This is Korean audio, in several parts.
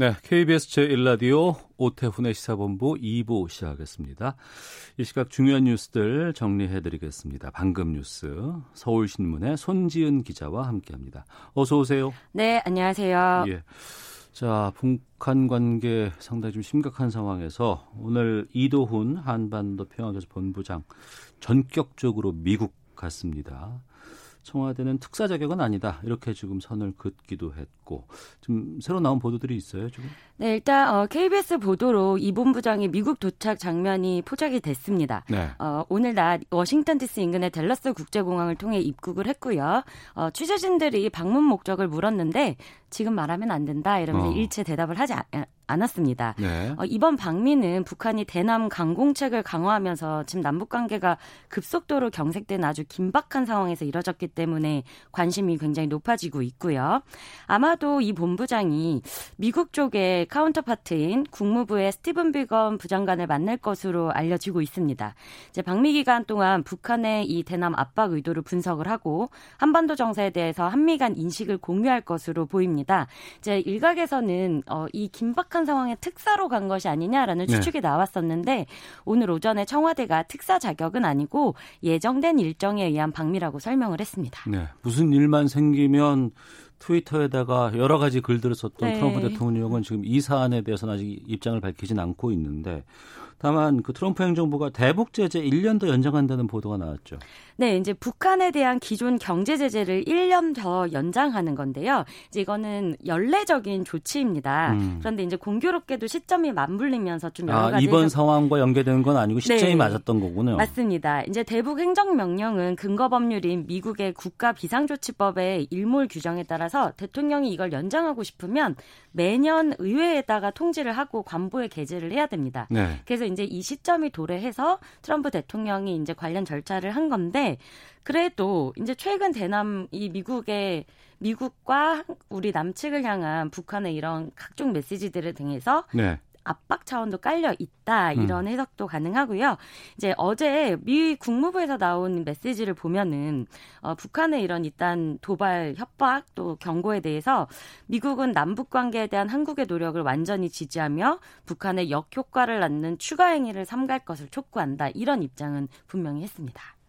네, KBS 제1라디오 오태훈의 시사본부 2부 시작하겠습니다. 이 시각 중요한 뉴스들 정리해드리겠습니다. 방금 뉴스 서울신문의 손지은 기자와 함께합니다. 어서 오세요. 네, 안녕하세요. 예. 자, 북한 관계 상당히 좀 심각한 상황에서 오늘 이도훈 한반도 평화교섭 본부장 전격적으로 미국 갔습니다. 청와대는 특사 자격은 아니다 이렇게 지금 선을 긋기도 했고 좀 새로 나온 보도들이 있어요 지금. 네, 일단 어, KBS 보도로 이 본부장이 미국 도착 장면이 포착이 됐습니다. 네. 어, 오늘 낮 워싱턴 DC 인근의 댈러스 국제공항을 통해 입국을 했고요. 어, 취재진들이 방문 목적을 물었는데 지금 말하면 안 된다 이러면서 어. 일체 대답을 하지 않, 않았습니다. 네. 어, 이번 방미는 북한이 대남 강공책을 강화하면서 지금 남북 관계가 급속도로 경색된 아주 긴박한 상황에서 이뤄졌기 때문에 관심이 굉장히 높아지고 있고요. 아마 도 이 본부장이 미국 쪽의 counterpart인 국무부의 스티븐 비건 부장관을 만날 것으로 알려지고 있습니다. 이제 방미 기간 동안 북한의 이 대남 압박 의도를 분석을 하고 한반도 정세에 대해서 한미 간 인식을 공유할 것으로 보입니다. 이제 일각에서는 어, 이 긴박한 상황에 특사로 간 것이 아니냐라는 네. 추측이 나왔었는데 오늘 오전에 청와대가 특사 자격은 아니고 예정된 일정에 의한 방미라고 설명을 했습니다. 네. 무슨 일만 생기면 트위터에다가 여러 가지 글들을 썼던 네. 트럼프 대통령은 지금 이 사안에 대해서는 아직 입장을 밝히진 않고 있는데 다만 그 트럼프 행정부가 대북 제재 1년 더 연장한다는 보도가 나왔죠. 네, 이제 북한에 대한 기존 경제 제재를 1년 더 연장하는 건데요. 이제 이거는 연례적인 조치입니다. 음. 그런데 이제 공교롭게도 시점이 맞물리면서 좀 여러 아, 가지 이번 해석- 상황과 연계되는 건 아니고 시점이 네. 맞았던 거군요. 맞습니다. 이제 대북 행정 명령은 근거 법률인 미국의 국가 비상조치법의 일몰 규정에 따라서 대통령이 이걸 연장하고 싶으면 매년 의회에다가 통지를 하고 관보에 게재를 해야 됩니다. 네. 그래서 이제 이 시점이 도래해서 트럼프 대통령이 이제 관련 절차를 한 건데 그래도 이제 최근 대남 이 미국의 미국과 우리 남측을 향한 북한의 이런 각종 메시지들을 등해서 네. 압박 차원도 깔려 있다 이런 해석도 가능하고요. 이제 어제 미 국무부에서 나온 메시지를 보면은 어, 북한의 이런 일단 도발 협박 또 경고에 대해서 미국은 남북 관계에 대한 한국의 노력을 완전히 지지하며 북한의 역효과를 낳는 추가 행위를 삼갈 것을 촉구한다 이런 입장은 분명히 했습니다.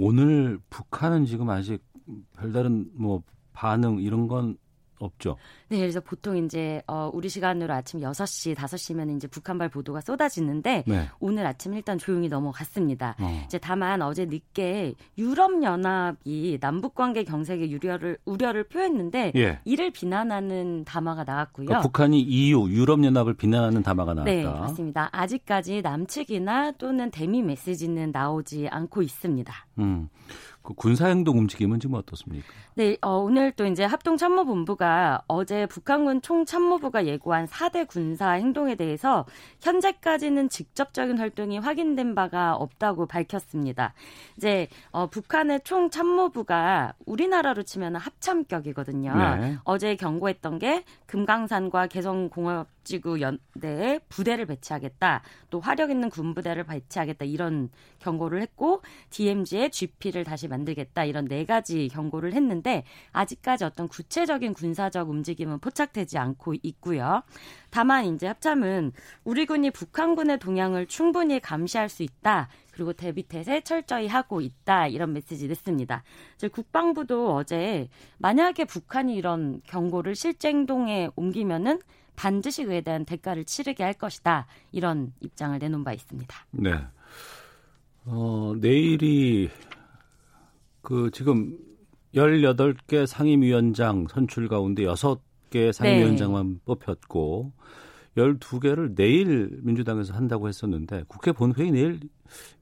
오늘 북한은 지금 아직 별다른 뭐 반응 이런 건 없죠. 네, 그래서 보통 이제 어 우리 시간으로 아침 6시, 5시면 이제 북한발 보도가 쏟아지는데 네. 오늘 아침 일단 조용히 넘어갔습니다. 어. 이제 다만 어제 늦게 유럽 연합이 남북 관계 경색의 우려를 우려를 표했는데 예. 이를 비난하는 담화가 나왔고요. 그러니까 북한이 EU 유럽 연합을 비난하는 담화가 나왔다. 네, 맞습니다. 아직까지 남측이나 또는 대미 메시지는 나오지 않고 있습니다. 음. 그 군사행동 움직임은 지금 어떻습니까? 네, 어, 오늘 또 이제 합동참모본부가 어제 북한군 총참모부가 예고한 4대 군사 행동에 대해서 현재까지는 직접적인 활동이 확인된 바가 없다고 밝혔습니다. 이제 어, 북한의 총참모부가 우리나라로 치면 합참격이거든요. 네. 어제 경고했던 게 금강산과 개성공업 지구 연대에 부대를 배치하겠다, 또 화력 있는 군부대를 배치하겠다 이런 경고를 했고 DMZ의 GP를 다시 만 들겠다 이런 네 가지 경고를 했는데 아직까지 어떤 구체적인 군사적 움직임은 포착되지 않고 있고요. 다만 이제 합참은 우리 군이 북한군의 동향을 충분히 감시할 수 있다. 그리고 대비태세 철저히 하고 있다 이런 메시지 냈습니다. 국방부도 어제 만약에 북한이 이런 경고를 실제 행동에 옮기면은 반드시 그에 대한 대가를 치르게 할 것이다 이런 입장을 내놓은 바 있습니다. 네. 어, 내일이 그 지금 18개 상임위원장 선출 가운데 6개 상임위원장만 뽑혔고 12개를 내일 민주당에서 한다고 했었는데 국회 본회의 내일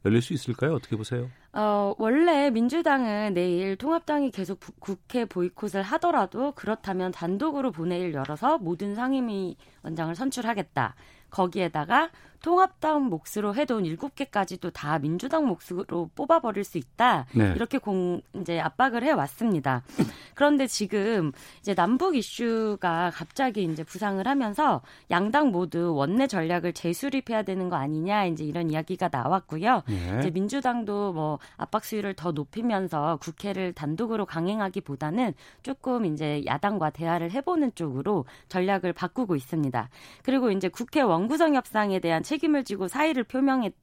열릴 수 있을까요? 어떻게 보세요? 어, 원래 민주당은 내일 통합당이 계속 부, 국회 보이콧을 하더라도 그렇다면 단독으로 본회의를 열어서 모든 상임위 원장을 선출하겠다. 거기에다가 통합당 몫으로 해둔 일곱 개까지도 다 민주당 몫으로 뽑아버릴 수 있다. 네. 이렇게 공 이제 압박을 해 왔습니다. 그런데 지금 이제 남북 이슈가 갑자기 이제 부상을 하면서 양당 모두 원내 전략을 재수립해야 되는 거 아니냐 이제 이런 이야기가 나왔고요. 네. 이제 민주당도 뭐 압박 수위를 더 높이면서 국회를 단독으로 강행하기보다는 조금 이제 야당과 대화를 해보는 쪽으로 전략을 바꾸고 있습니다. 그리고 이제 국회 원구성 협상에 대한 책 임을 지고 사의를 표명했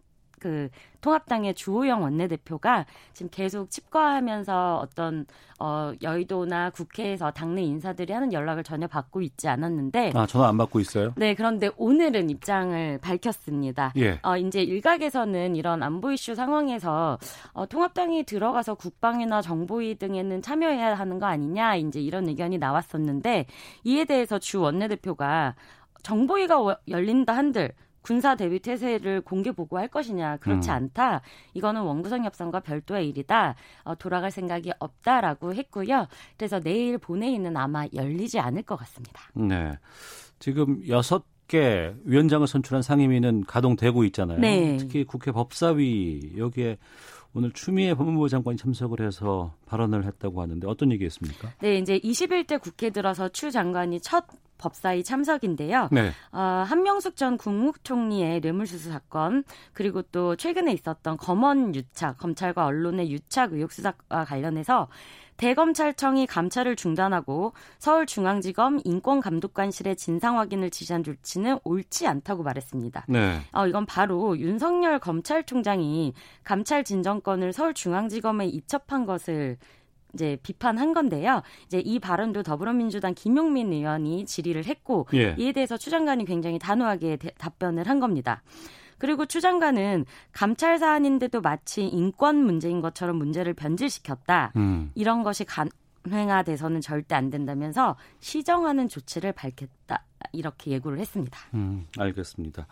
그 통합당의 주호영 원내대표가 지금 계속 칩과하면서 어떤 어 여의도나 국회에서 당내 인사들이 하는 연락을 전혀 받고 있지 않았는데 아 전화 안 받고 있어요? 네 그런데 오늘은 입장을 밝혔습니다. 예. 어 이제 일각에서는 이런 안보 이슈 상황에서 어 통합당이 들어가서 국방이나 정보위 등에는 참여해야 하는 거 아니냐 이제 이런 의견이 나왔었는데 이에 대해서 주 원내대표가 정보위가 열린다 한들 군사 대비 태세를 공개 보고할 것이냐 그렇지 음. 않다. 이거는 원구성 협상과 별도의 일이다. 어, 돌아갈 생각이 없다라고 했고요. 그래서 내일 본회의는 아마 열리지 않을 것 같습니다. 네. 지금 여섯 개 위원장을 선출한 상임위는 가동되고 있잖아요. 네. 특히 국회 법사위 여기에 오늘 추미애 법무부 장관이 참석을 해서 발언을 했다고 하는데 어떤 얘기했습니까? 네, 이제 21대 국회 들어서 추 장관이 첫 법사위 참석인데요. 네. 어, 한명숙 전 국무총리의 뇌물수수 사건 그리고 또 최근에 있었던 검언 유착 검찰과 언론의 유착 의혹 수사와 관련해서 대검찰청이 감찰을 중단하고 서울중앙지검 인권감독관실의 진상 확인을 지시한 조치는 옳지 않다고 말했습니다. 네. 어, 이건 바로 윤석열 검찰총장이 감찰 진정권을 서울중앙지검에 이첩한 것을 이제 비판한 건데요. 이제 이 발언도 더불어민주당 김용민 의원이 질의를 했고 예. 이에 대해서 추 장관이 굉장히 단호하게 대, 답변을 한 겁니다. 그리고 추 장관은 감찰 사안인데도 마치 인권 문제인 것처럼 문제를 변질시켰다. 음. 이런 것이 가능화돼서는 절대 안 된다면서 시정하는 조치를 밝혔다. 이렇게 예고를 했습니다. 음, 알겠습니다.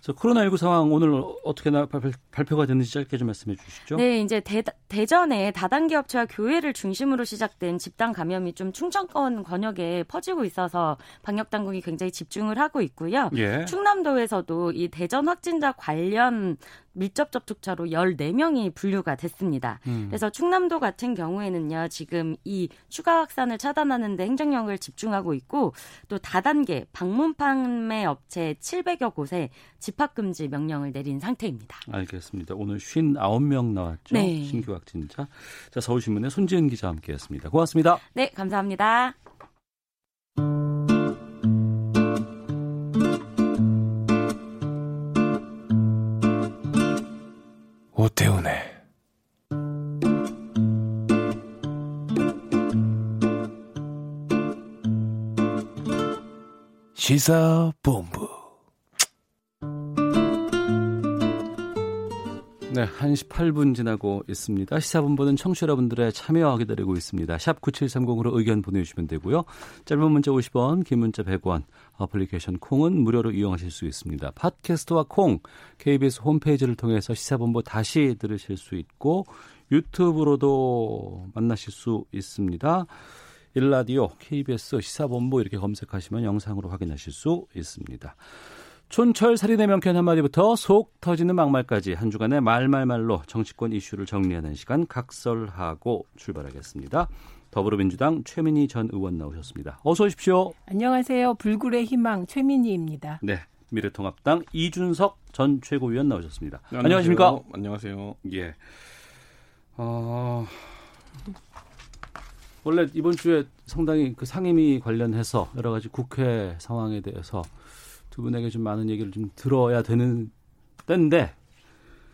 저 코로나19 상황 오늘 어떻게 나, 발표가 됐는지 짧게 좀 말씀해 주시죠. 네, 이제 대, 대전에 다단계 업체와 교회를 중심으로 시작된 집단 감염이 좀 충청권 권역에 퍼지고 있어서 방역 당국이 굉장히 집중을 하고 있고요. 예. 충남도에서도 이 대전 확진자 관련 밀접 접촉자로 14명이 분류가 됐습니다. 음. 그래서 충남도 같은 경우에는요, 지금 이 추가 확산을 차단하는 데 행정력을 집중하고 있고 또 다단계 방문 판매 업체 700여 곳에 집합 금지 명령을 내린 상태입니다. 알겠습니다. 오늘 59명 나왔죠. 네. 신규 확진자. 자, 서울신문의 손지은 기자와 함께했습니다. 고맙습니다. 네, 감사합니다. 오태훈의 시사본부 네, 1시 8분 지나고 있습니다. 시사본부는 청취 여러분들의 참여 기다리고 있습니다. 샵 9730으로 의견 보내주시면 되고요. 짧은 문자 50원, 긴 문자 100원, 어플리케이션 콩은 무료로 이용하실 수 있습니다. 팟캐스트와 콩, KBS 홈페이지를 통해서 시사본부 다시 들으실 수 있고 유튜브로도 만나실 수 있습니다. 일라디오, KBS 시사본부 이렇게 검색하시면 영상으로 확인하실 수 있습니다. 촌철 살인의 명쾌한 한마디부터 속 터지는 막말까지 한 주간의 말말말로 정치권 이슈를 정리하는 시간 각설하고 출발하겠습니다. 더불어민주당 최민희 전 의원 나오셨습니다. 어서 오십시오. 안녕하세요. 불굴의 희망 최민희입니다. 네. 미래통합당 이준석 전 최고위원 나오셨습니다. 네, 안녕하십니까? 안녕하세요. 예. 어... 원래 이번 주에 상당히 그 상임위 관련해서 여러 가지 국회 상황에 대해서 두 분에게 좀 많은 얘기를 좀 들어야 되는 때인데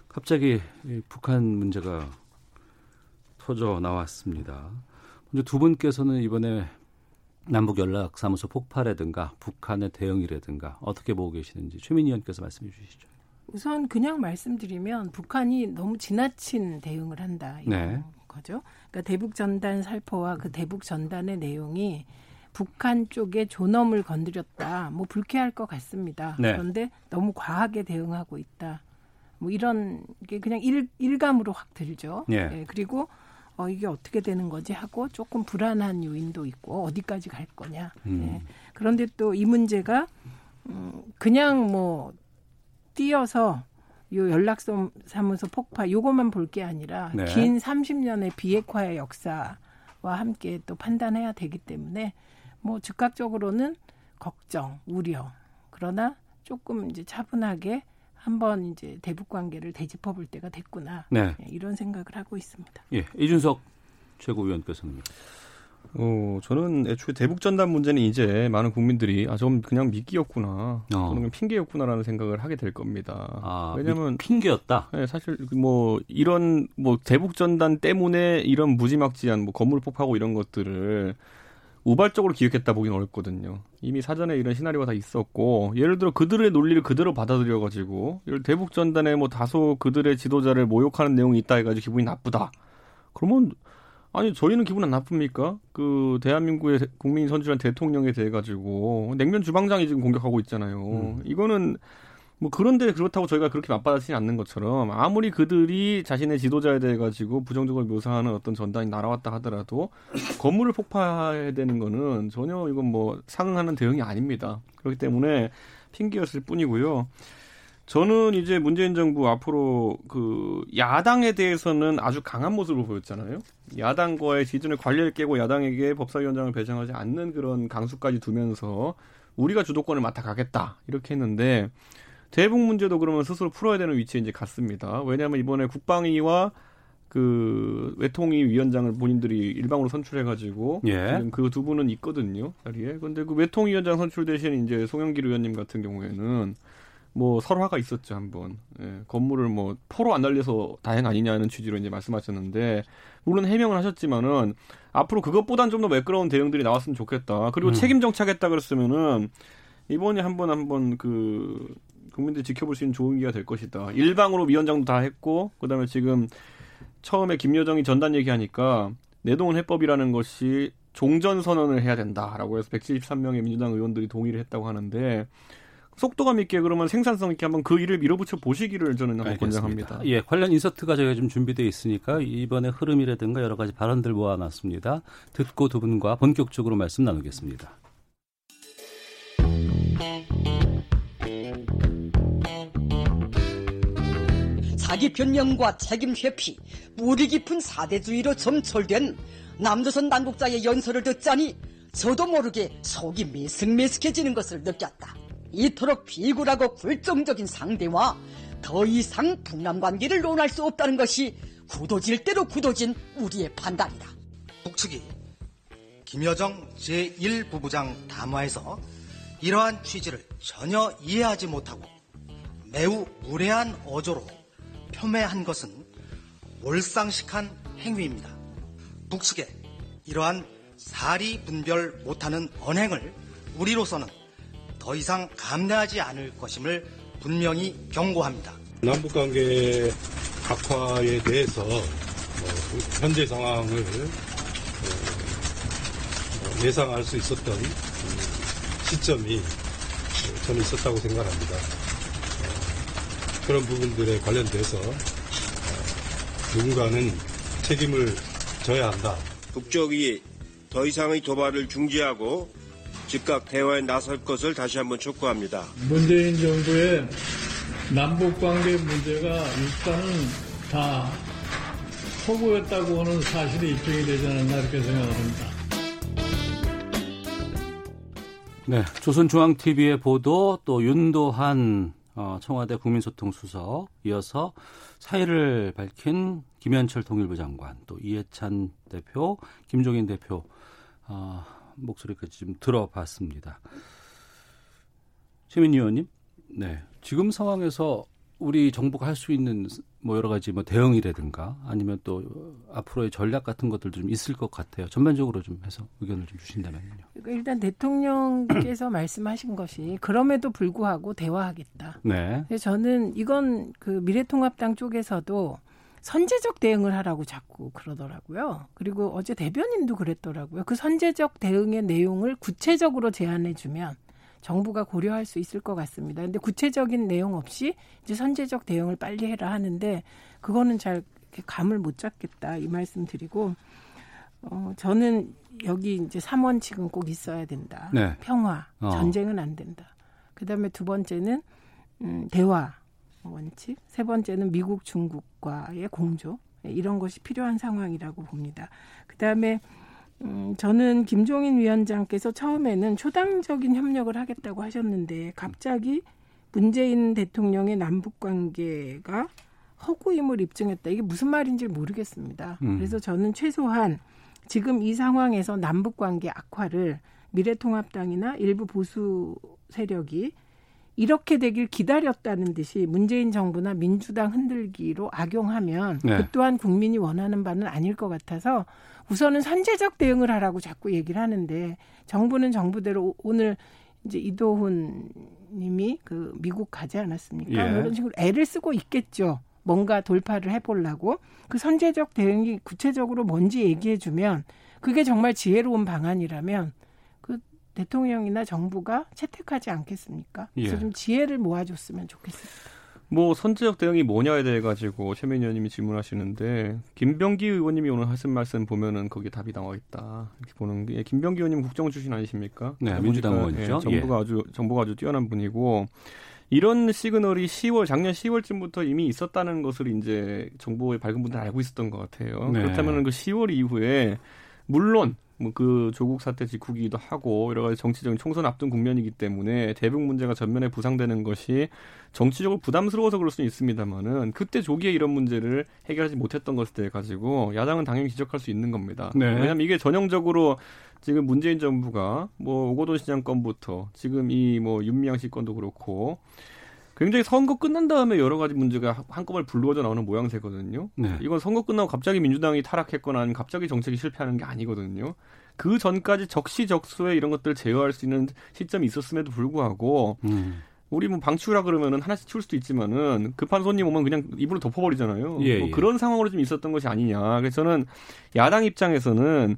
갑자기 북한 문제가 터져 나왔습니다. 먼저 두 분께서는 이번에 남북 연락 사무소 폭파라든가 북한의 대응이라든가 어떻게 보고 계시는지 최민희 의원께서 말씀해 주시죠. 우선 그냥 말씀드리면 북한이 너무 지나친 대응을 한다 이런 네. 거죠. 그러니까 대북 전단 살포와 그 대북 전단의 내용이 북한 쪽에 존엄을 건드렸다. 뭐 불쾌할 것 같습니다. 네. 그런데 너무 과하게 대응하고 있다. 뭐 이런 게 그냥 일, 일감으로 확 들죠. 예. 예, 그리고 어, 이게 어떻게 되는 거지 하고 조금 불안한 요인도 있고 어디까지 갈 거냐. 음. 예. 그런데 또 이 문제가 음, 그냥 뭐 뛰어서 요 연락소 사무소 폭파 요것만 볼 게 아니라 네. 긴 30년의 비핵화의 역사와 함께 또 판단해야 되기 때문에 뭐 즉각적으로는 걱정, 우려. 그러나 조금 이제 차분하게 한번 이제 대북 관계를 되짚어 볼 때가 됐구나. 네. 예, 이런 생각을 하고 있습니다. 예, 이준석 최고위원께서는 어, 저는 애초에 대북 전단 문제는 이제 많은 국민들이 아, 좀 그냥 미끼였구나. 어. 저는 그냥 핑계였구나라는 생각을 하게 될 겁니다. 아, 왜냐면 핑계였다. 네, 사실 뭐 이런 뭐 대북 전단 때문에 이런 무지막지한 뭐 건물 폭파고 이런 것들을 우발적으로 기획했다 보기는 어렵거든요. 이미 사전에 이런 시나리오가 다 있었고 예를 들어 그들의 논리를 그대로 받아들여 가지고 예를 대북 전단에 뭐 다소 그들의 지도자를 모욕하는 내용이 있다 해 가지고 기분이 나쁘다. 그러면 아니 저희는 기분 안 나쁩니까? 그 대한민국의 국민이 선출한 대통령에 대해 가지고 냉면 주방장이 지금 공격하고 있잖아요. 음. 이거는 뭐 그런데 그렇다고 저희가 그렇게 맞받아치지 않는 것처럼 아무리 그들이 자신의 지도자에 대해 가지고 부정적으로 묘사하는 어떤 전단이 날아왔다 하더라도 건물을 폭파해야 되는 거는 전혀 이건 뭐 상응하는 대응이 아닙니다. 그렇기 때문에 핑계였을 뿐이고요. 저는 이제 문재인 정부 앞으로 그 야당에 대해서는 아주 강한 모습을 보였잖아요. 야당과의 기존의 관리를 깨고 야당에게 법사위원장을 배정하지 않는 그런 강수까지 두면서 우리가 주도권을 맡아가겠다 이렇게 했는데 대북 문제도 그러면 스스로 풀어야 되는 위치에 이제 갔습니다. 왜냐하면 이번에 국방위와 그 외통위 위원장을 본인들이 일방으로 선출해가지고 예. 지금 그 두 분은 있거든요 자리에. 근데 그 외통위 위원장 선출 대신 이제 송영길 의원님 같은 경우에는 뭐 설화가 있었죠 한번 예, 건물을 뭐 포로 안 날려서 다행 아니냐는 취지로 이제 말씀하셨는데 물론 해명을 하셨지만은 앞으로 그것보단 좀 더 매끄러운 대응들이 나왔으면 좋겠다 그리고 음. 책임 정착했다 그랬으면은 이번에 한번 한번 그 국민들이 지켜볼 수 있는 좋은 기회가 될 것이다 일방으로 위원장도 다 했고 그다음에 지금 처음에 김여정이 전단 얘기하니까 내동은 해법이라는 것이 종전 선언을 해야 된다라고 해서 173명의 민주당 의원들이 동의를 했다고 하는데 속도감 있게 그러면 생산성 있게 한번 그 일을 밀어붙여 보시기를 저는 한번. 권장합니다. 예, 관련 인서트가 저희가 좀 준비되어 있으니까 이번에 흐름이라든가 여러 가지 발언들 모아놨습니다. 듣고 두 분과 본격적으로 말씀 나누겠습니다. 자기 변명과 책임 회피, 무리 깊은 사대주의로 점철된 남조선 남북자의 연설을 듣자니 저도 모르게 속이 메슥메슥해지는 것을 느꼈다. 이토록 비굴하고 굴종적인 상대와 더 이상 북남 관계를 논할 수 없다는 것이 굳어질 대로 굳어진 우리의 판단이다. 북측이 김여정 제1부부장 담화에서 이러한 취지를 전혀 이해하지 못하고 매우 무례한 어조로 폄훼한 것은 몰상식한 행위입니다. 북측의 이러한 사리 분별 못하는 언행을 우리로서는 더 이상 감내하지 않을 것임을 분명히 경고합니다. 남북 관계 악화에 대해서 어, 현재 상황을 어, 예상할 수 있었던 음, 시점이 저는 있었다고 생각합니다. 어, 그런 부분들에 관련돼서 어, 누군가는 책임을 져야 한다. 북쪽이 더 이상의 도발을 중지하고 즉각 대화에 나설 것을 다시 한번 촉구합니다. 문재인 정부의 남북 관계 문제가 일단은 다 허구였다고 하는 사실이 입증이 되지 않았나 이렇게 생각합니다. 네, 조선중앙TV의 보도 또 윤도한 어, 청와대 국민소통수석 이어서 사의를 밝힌 김현철 통일부 장관 또 이해찬 대표 김종인 대표 어, 목소리까지 좀 들어봤습니다. 최민희 의원님, 네 지금 상황에서 우리 정부가 할 수 있는 뭐 여러 가지 뭐 대응이라든가 아니면 또 앞으로의 전략 같은 것들도 좀 있을 것 같아요. 전반적으로 좀 해서 의견을 좀 주신다면요. 그러니까 일단 대통령께서 말씀하신 것이 그럼에도 불구하고 대화하겠다. 네. 저는 이건 그 미래통합당 쪽에서도 선제적 대응을 하라고 자꾸 그러더라고요. 그리고 어제 대변인도 그랬더라고요. 그 선제적 대응의 내용을 구체적으로 제안해 주면 정부가 고려할 수 있을 것 같습니다. 근데 구체적인 내용 없이 이제 선제적 대응을 빨리 해라 하는데 그거는 잘 감을 못 잡겠다 이 말씀 드리고 어 저는 여기 이제 3원칙은 꼭 있어야 된다. 네. 평화, 어. 전쟁은 안 된다. 그다음에 두 번째는 음, 대화 원칙, 세 번째는 미국 중국과의 공조 예, 이런 것이 필요한 상황이라고 봅니다. 그다음에 음, 저는 김종인 위원장께서 처음에는 초당적인 협력을 하겠다고 하셨는데 갑자기 문재인 대통령의 남북 관계가 허구임을 입증했다. 이게 무슨 말인지 모르겠습니다. 음. 그래서 저는 최소한 지금 이 상황에서 남북 관계 악화를 미래통합당이나 일부 보수 세력이 이렇게 되길 기다렸다는 듯이 문재인 정부나 민주당 흔들기로 악용하면 네. 그 또한 국민이 원하는 바는 아닐 것 같아서 우선은 선제적 대응을 하라고 자꾸 얘기를 하는데 정부는 정부대로 오- 오늘 이제 이도훈 님이 그 미국 가지 않았습니까? 예. 그런 식으로 애를 쓰고 있겠죠. 뭔가 돌파를 해보려고 그 선제적 대응이 구체적으로 뭔지 얘기해주면 그게 정말 지혜로운 방안이라면 그 대통령이나 정부가 채택하지 않겠습니까? 그래서 예. 좀 지혜를 모아줬으면 좋겠습니다. 뭐 선제적 대응이 뭐냐에 대해 가지고 최민희 의원님이 질문하시는데 김병기 의원님이 오늘 하신 말씀 보면은 거기에 답이 나와 있다 이렇게 보는 게 김병기 의원님 국정 출신 아니십니까? 네, 민주당 보니까, 의원이죠. 예, 정부가 예. 아주 정부가 아주 뛰어난 분이고 이런 시그널이 10월 작년 10월쯤부터 이미 있었다는 것을 이제 정부의 밝은 분들 알고 있었던 것 같아요. 네. 그렇다면 그 10월 이후에 물론 뭐 그 조국 사태 직후기도 하고 여러 가지 정치적인 총선 앞둔 국면이기 때문에 대북 문제가 전면에 부상되는 것이 정치적으로 부담스러워서 그럴 수는 있습니다만은 그때 조기에 이런 문제를 해결하지 못했던 것에 대해 가지고 야당은 당연히 지적할 수 있는 겁니다. 네. 왜냐하면 이게 전형적으로 지금 문재인 정부가 뭐 오거돈 시장 건부터 지금 이 뭐 윤미향 씨 건도 그렇고 굉장히 선거 끝난 다음에 여러 가지 문제가 한꺼번에 불거져 나오는 모양새거든요. 네. 이건 선거 끝나고 갑자기 민주당이 타락했거나 아니면 갑자기 정책이 실패하는 게 아니거든요. 그 전까지 적시적소에 이런 것들을 제어할 수 있는 시점이 있었음에도 불구하고 음. 우리 뭐 방치우라 그러면은 하나씩 치울 수도 있지만은 급한 손님 오면 그냥 입으로 덮어버리잖아요. 예, 뭐 예. 그런 상황으로 좀 있었던 것이 아니냐. 그래서 저는 야당 입장에서는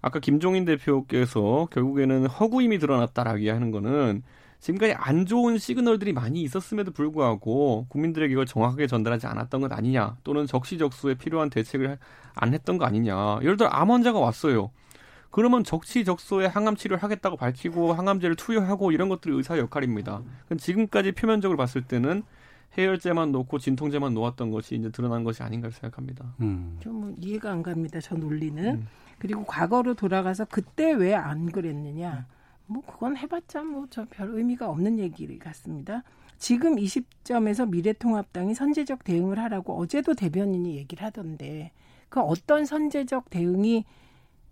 아까 김종인 대표께서 결국에는 허구임이 드러났다라고 이야기하는 거는 지금까지 안 좋은 시그널들이 많이 있었음에도 불구하고 국민들에게 이걸 정확하게 전달하지 않았던 것 아니냐 또는 적시적소에 필요한 대책을 안 했던 거 아니냐 예를 들어 암 환자가 왔어요 그러면 적시적소에 항암 치료를 하겠다고 밝히고 항암제를 투여하고 이런 것들이 의사의 역할입니다 지금까지 표면적으로 봤을 때는 해열제만 놓고 진통제만 놓았던 것이 이제 드러난 것이 아닌가 생각합니다. 음. 좀 이해가 안 갑니다. 저 논리는. 그리고 과거로 돌아가서 그때 왜 안 그랬느냐. 뭐 그건 해봤자 뭐 저 별 의미가 없는 얘기 같습니다. 지금 이 시점에서 미래통합당이 선제적 대응을 하라고 어제도 대변인이 얘기를 하던데 그 어떤 선제적 대응이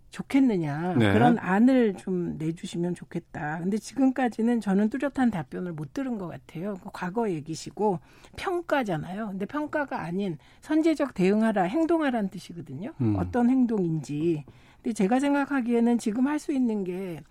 좋겠느냐 네. 그런 안을 좀 내주시면 좋겠다. 근데 지금까지는 저는 뚜렷한 답변을 못 들은 것 같아요. 그 과거 얘기시고 평가잖아요. 근데 평가가 아닌 선제적 대응하라, 행동하라는 뜻이거든요. 음. 어떤 행동인지. 근데 제가 생각하기에는 지금 할 수 있는 게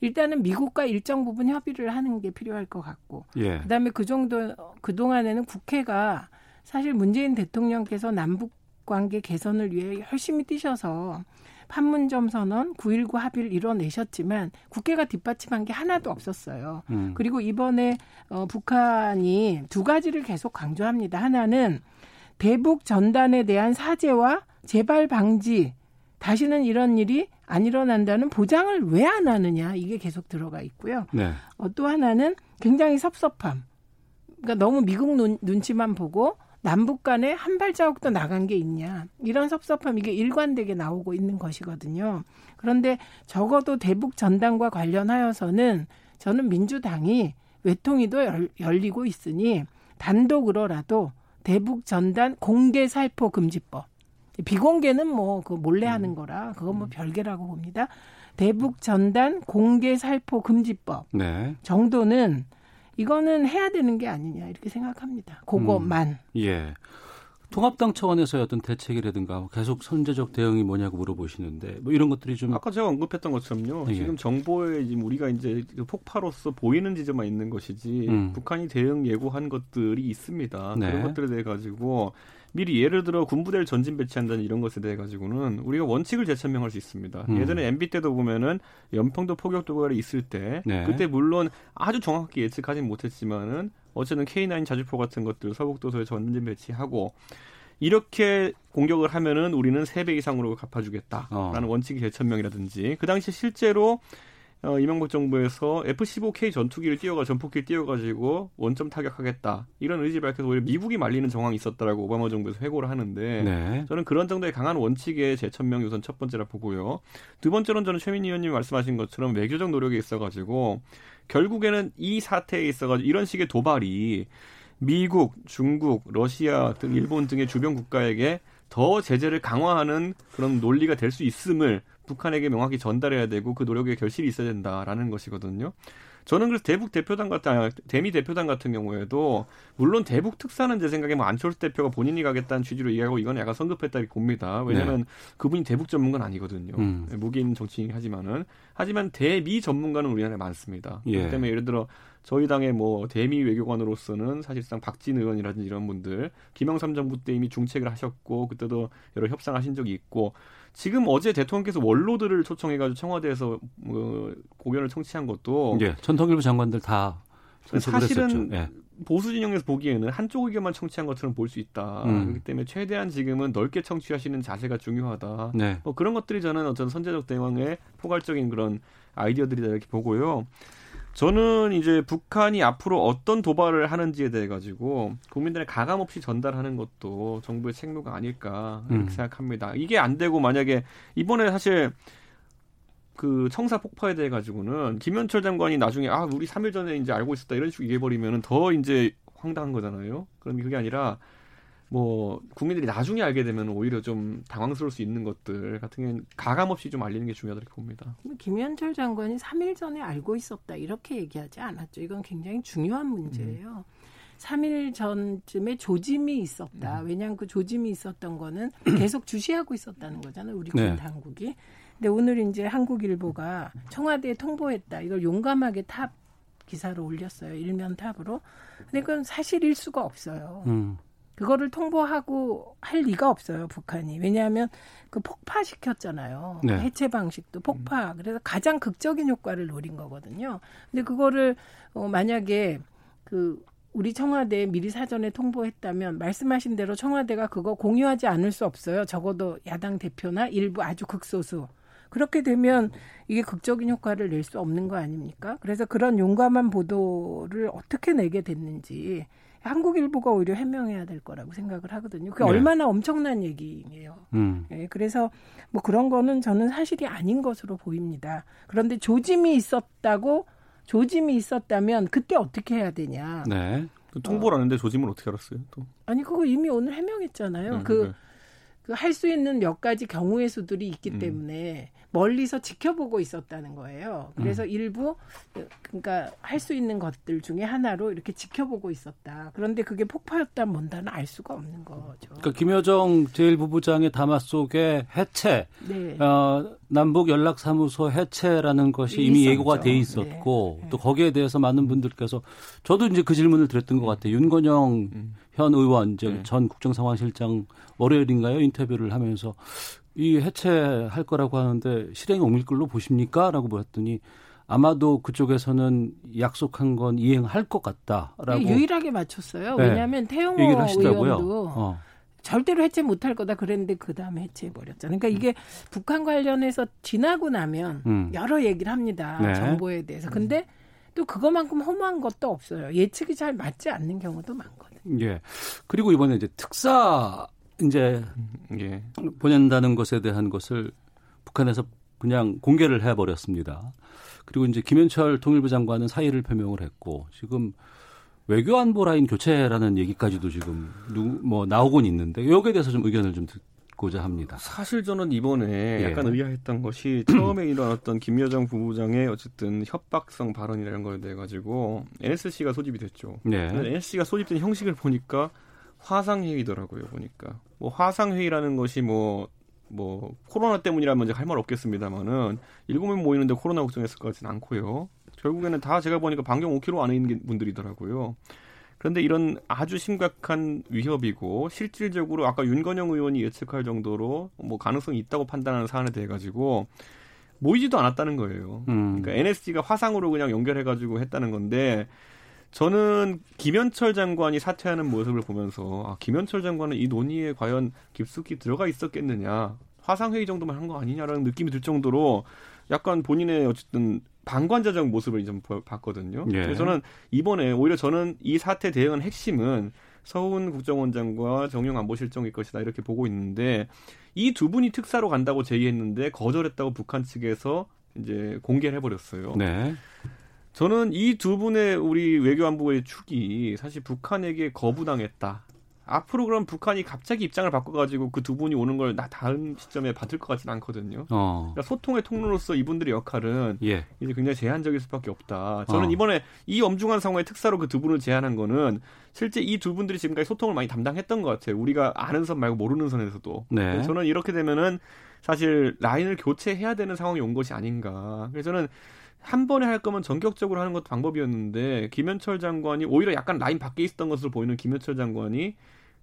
일단은 미국과 일정 부분 협의를 하는 게 필요할 것 같고 예. 그다음에 그 정도 그 동안에는 국회가 사실 문재인 대통령께서 남북 관계 개선을 위해 열심히 뛰셔서 판문점 선언, 9.19 합의를 이뤄내셨지만 국회가 뒷받침한 게 하나도 없었어요. 음. 그리고 이번에 어, 북한이 두 가지를 계속 강조합니다. 하나는 대북 전단에 대한 사죄와 재발 방지, 다시는 이런 일이 안 일어난다는 보장을 왜 안 하느냐 이게 계속 들어가 있고요. 네. 어, 또 하나는 굉장히 섭섭함. 그러니까 너무 미국 눈, 눈치만 보고 남북 간에 한 발자국 도 나간 게 있냐. 이런 섭섭함 이게 일관되게 나오고 있는 것이거든요. 그런데 적어도 대북 전단과 관련하여서는 저는 민주당이 외통위도 열, 열리고 있으니 단독으로라도 대북 전단 공개 살포 금지법. 비공개는 뭐 그 몰래 하는 거라 그건 뭐 별개라고 봅니다. 대북 전단 공개 살포 금지법 네. 정도는 이거는 해야 되는 게 아니냐 이렇게 생각합니다. 그것만. 예. 통합당 차원에서의 어떤 대책이라든가 계속 선제적 대응이 뭐냐고 물어보시는데 뭐 이런 것들이 좀 아까 제가 언급했던 것처럼요. 예. 지금 정보에 지금 우리가 이제 그 폭파로서 보이는 지점만 있는 것이지 음. 북한이 대응 예고한 것들이 있습니다. 네. 그런 것들에 대해 가지고 미리 예를 들어 군부대를 전진 배치한다는 이런 것에 대해 가지고는 우리가 원칙을 재천명할 수 있습니다. 음. 예전에 MB 때도 보면은 연평도 포격 도발이 있을 때 네. 그때 물론 아주 정확하게 예측하진 못했지만은 어쨌든 K9 자주포 같은 것들 서북도서에 전진 배치하고 이렇게 공격을 하면은 우리는 세 배 이상으로 갚아주겠다라는 어. 원칙이 재천명이라든지 그 당시 실제로 어, 이명박 정부에서 F-15K 전투기를 띄워가 전폭기를 띄워가지고 원점 타격하겠다 이런 의지 밝혀서 오히려 미국이 말리는 정황이 있었다라고 오바마 정부에서 회고를 하는데 네. 저는 그런 정도의 강한 원칙의 재천명이 우선 첫 번째라 보고요. 두 번째로는 저는 최민희 의원님 말씀하신 것처럼 외교적 노력이 있어가지고 결국에는 이 사태에 있어가지고 이런 식의 도발이 미국, 중국, 러시아 등 일본 등의 주변 국가에게 더 제재를 강화하는 그런 논리가 될 수 있음을 북한에게 명확히 전달해야 되고 그 노력에 결실이 있어야 된다라는 것이거든요. 저는 그래서 대북 대표단 같은 아, 대미 대표단 같은 경우에도 물론 대북 특사는 제 생각에 뭐 안철수 대표가 본인이 가겠다는 취지로 이해하고 이건 약간 성급했다 봅니다. 왜냐하면 그분이 대북 전문가는 아니거든요. 음. 무기인 정치인 하지만은 하지만 대미 전문가는 우리나라에 많습니다. 예. 그렇기 때문에 예를 들어 저희 당의 뭐 대미 외교관으로서는 사실상 박진 의원이라든지 이런 분들 김영삼 정부 때 이미 중책을 하셨고 그때도 여러 협상하신 적이 있고 지금 어제 대통령께서 원로들을 초청해가지고 청와대에서 뭐 고견을 청취한 것도 예, 전통일부 장관들 다 사실은. 예. 보수 진영에서 보기에는 한쪽 의견만 청취한 것처럼 볼 수 있다. 음. 그렇기 때문에 최대한 지금은 넓게 청취하시는 자세가 중요하다. 네. 뭐 그런 것들이 저는 어떤 선제적 대응의 포괄적인 그런 아이디어들이다 이렇게 보고요. 저는 이제 북한이 앞으로 어떤 도발을 하는지에 대해 가지고 국민들의 가감 없이 전달하는 것도 정부의 책무가 아닐까 이렇게 음. 생각합니다. 이게 안 되고 만약에 이번에 사실 그 청사 폭파에 대해 가지고는 김현철 장관이 나중에 아 우리 3일 전에 이제 알고 있었다 이런 식으로 얘기해 버리면은 더 이제 황당한 거잖아요. 그럼 그게 아니라 뭐 국민들이 나중에 알게 되면 오히려 좀 당황스러울 수 있는 것들 같은 경우는 가감 없이 좀 알리는 게 중요하다 이렇게 봅니다. 김연철 장관이 3일 전에 알고 있었다 이렇게 얘기하지 않았죠. 이건 굉장히 중요한 문제예요. 3일 전쯤에 조짐이 있었다. 왜냐하면 그 조짐이 있었던 거는 계속 주시하고 있었다는 거잖아요. 우리 군 네. 당국이. 근데 오늘 이제 한국일보가 청와대에 통보했다. 이걸 용감하게 top 기사로 올렸어요. 일면 top으로. 근데 그건 사실일 수가 없어요. 음. 그거를 통보하고 할 리가 없어요, 북한이. 왜냐하면 그 폭파시켰잖아요. 네. 해체 방식도 폭파. 그래서 가장 극적인 효과를 노린 거거든요. 근데 그거를 어, 만약에 그 우리 청와대에 미리 사전에 통보했다면 말씀하신 대로 청와대가 그거 공유하지 않을 수 없어요. 적어도 야당 대표나 일부 아주 극소수. 그렇게 되면 이게 극적인 효과를 낼 수 없는 거 아닙니까? 그래서 그런 용감한 보도를 어떻게 내게 됐는지 한국일보가 오히려 해명해야 될 거라고 생각을 하거든요. 그게 네. 얼마나 엄청난 얘기예요. 음. 예, 그래서 뭐 그런 거는 저는 사실이 아닌 것으로 보입니다. 그런데 조짐이 있었다고 조짐이 있었다면 그때 어떻게 해야 되냐? 네. 또 통보를 하는데 조짐을 어떻게 알았어요? 또 아니 그거 이미 오늘 해명했잖아요. 네, 그 네. 그 할 수 있는 몇 가지 경우의 수들이 있기 음. 때문에 멀리서 지켜보고 있었다는 거예요. 그래서 음. 일부 그러니까 할 수 있는 것들 중에 하나로 이렇게 지켜보고 있었다. 그런데 그게 폭파였다 뭔다는 알 수가 없는 거죠. 그러니까 김여정 제1부부장의 담화 속에 해체, 네. 어, 남북 연락 사무소 해체라는 것이 이미 있었죠. 예고가 돼 있었고 네. 또 거기에 대해서 많은 분들께서 저도 이제 그 질문을 드렸던 것 같아요. 윤건영 음. 현 의원, 저 네. 전 국정상황실장 월요일인가요 인터뷰를 하면서 이 해체할 거라고 하는데 실행이 옮길 걸로 보십니까?라고 물었더니 아마도 그쪽에서는 약속한 건 이행할 것 같다라고 네, 유일하게 맞췄어요. 네. 왜냐하면 하시더라고요. 의원도 어. 절대로 해체 못할 거다 그랬는데 그 다음에 해체해 버렸잖아요. 그러니까 이게 북한 관련해서 지나고 나면 음. 여러 얘기를 합니다. 네. 정보에 대해서. 근데 또 그것만큼 허무한 것도 없어요. 예측이 잘 맞지 않는 경우도 많거든요. 예. 그리고 이번에 이제 특사 이제 예. 보낸다는 것에 대한 것을 북한에서 그냥 공개를 해버렸습니다. 그리고 이제 김현철 통일부 장관은 사의를 표명을 했고 지금 외교안보 라인 교체라는 얘기까지도 지금 누, 뭐 나오곤 있는데 여기에 대해서 좀 의견을 좀 듣고자 합니다. 사실 저는 이번에 예. 약간 의아했던 것이 처음에 일어났던 김여정 부부장의 어쨌든 협박성 발언이라는 거에 대해 가지고 NSC가 소집이 됐죠. 네. NSC가 소집된 형식을 보니까 화상회의더라고요. 보니까 뭐 화상회의라는 것이 뭐 뭐 코로나 때문이라면 이제 할 말 없겠습니다만은 일곱 명 모이는데 코로나 걱정했을 것 같지는 않고요. 결국에는 다 제가 보니까 반경 5km 안에 있는 분들이더라고요. 그런데 이런 아주 심각한 위협이고 실질적으로 아까 윤건영 의원이 예측할 정도로 뭐 가능성이 있다고 판단하는 사안에 대해 가지고 모이지도 않았다는 거예요. 음. 그러니까 NSG가 화상으로 그냥 연결해가지고 했다는 건데 저는 김현철 장관이 사퇴하는 모습을 보면서 아, 김현철 장관은 이 논의에 과연 깊숙이 들어가 있었겠느냐 화상 회의 정도만 한 거 아니냐라는 느낌이 들 정도로 약간 본인의 어쨌든 방관자적 모습을 좀 봤거든요. 예. 그래서 저는 이번에 오히려 저는 이 사태 대응의 핵심은 서훈 국정원장과 정용 안보실장일 것이다 이렇게 보고 있는데 이 두 분이 특사로 간다고 제의했는데 거절했다고 북한 측에서 이제 공개를 해버렸어요. 네. 저는 이 두 분의 우리 외교안보의 축이 사실 북한에게 거부당했다. 앞으로 그럼 북한이 갑자기 입장을 바꿔가지고 그 두 분이 오는 걸 나 다음 시점에 받을 것 같지는 않거든요. 어. 그러니까 소통의 통로로서 이분들의 역할은 예. 이제 굉장히 제한적일 수밖에 없다. 저는 어. 이번에 이 엄중한 상황의 특사로 그 두 분을 제안한 거는 실제 이 두 분들이 지금까지 소통을 많이 담당했던 것 같아요. 우리가 아는 선 말고 모르는 선에서도. 네. 저는 이렇게 되면은 사실 라인을 교체해야 되는 상황이 온 것이 아닌가. 그래서 저는 한 번에 할 거면 전격적으로 하는 것도 방법이었는데 김현철 장관이 오히려 약간 라인 밖에 있었던 것으로 보이는 김현철 장관이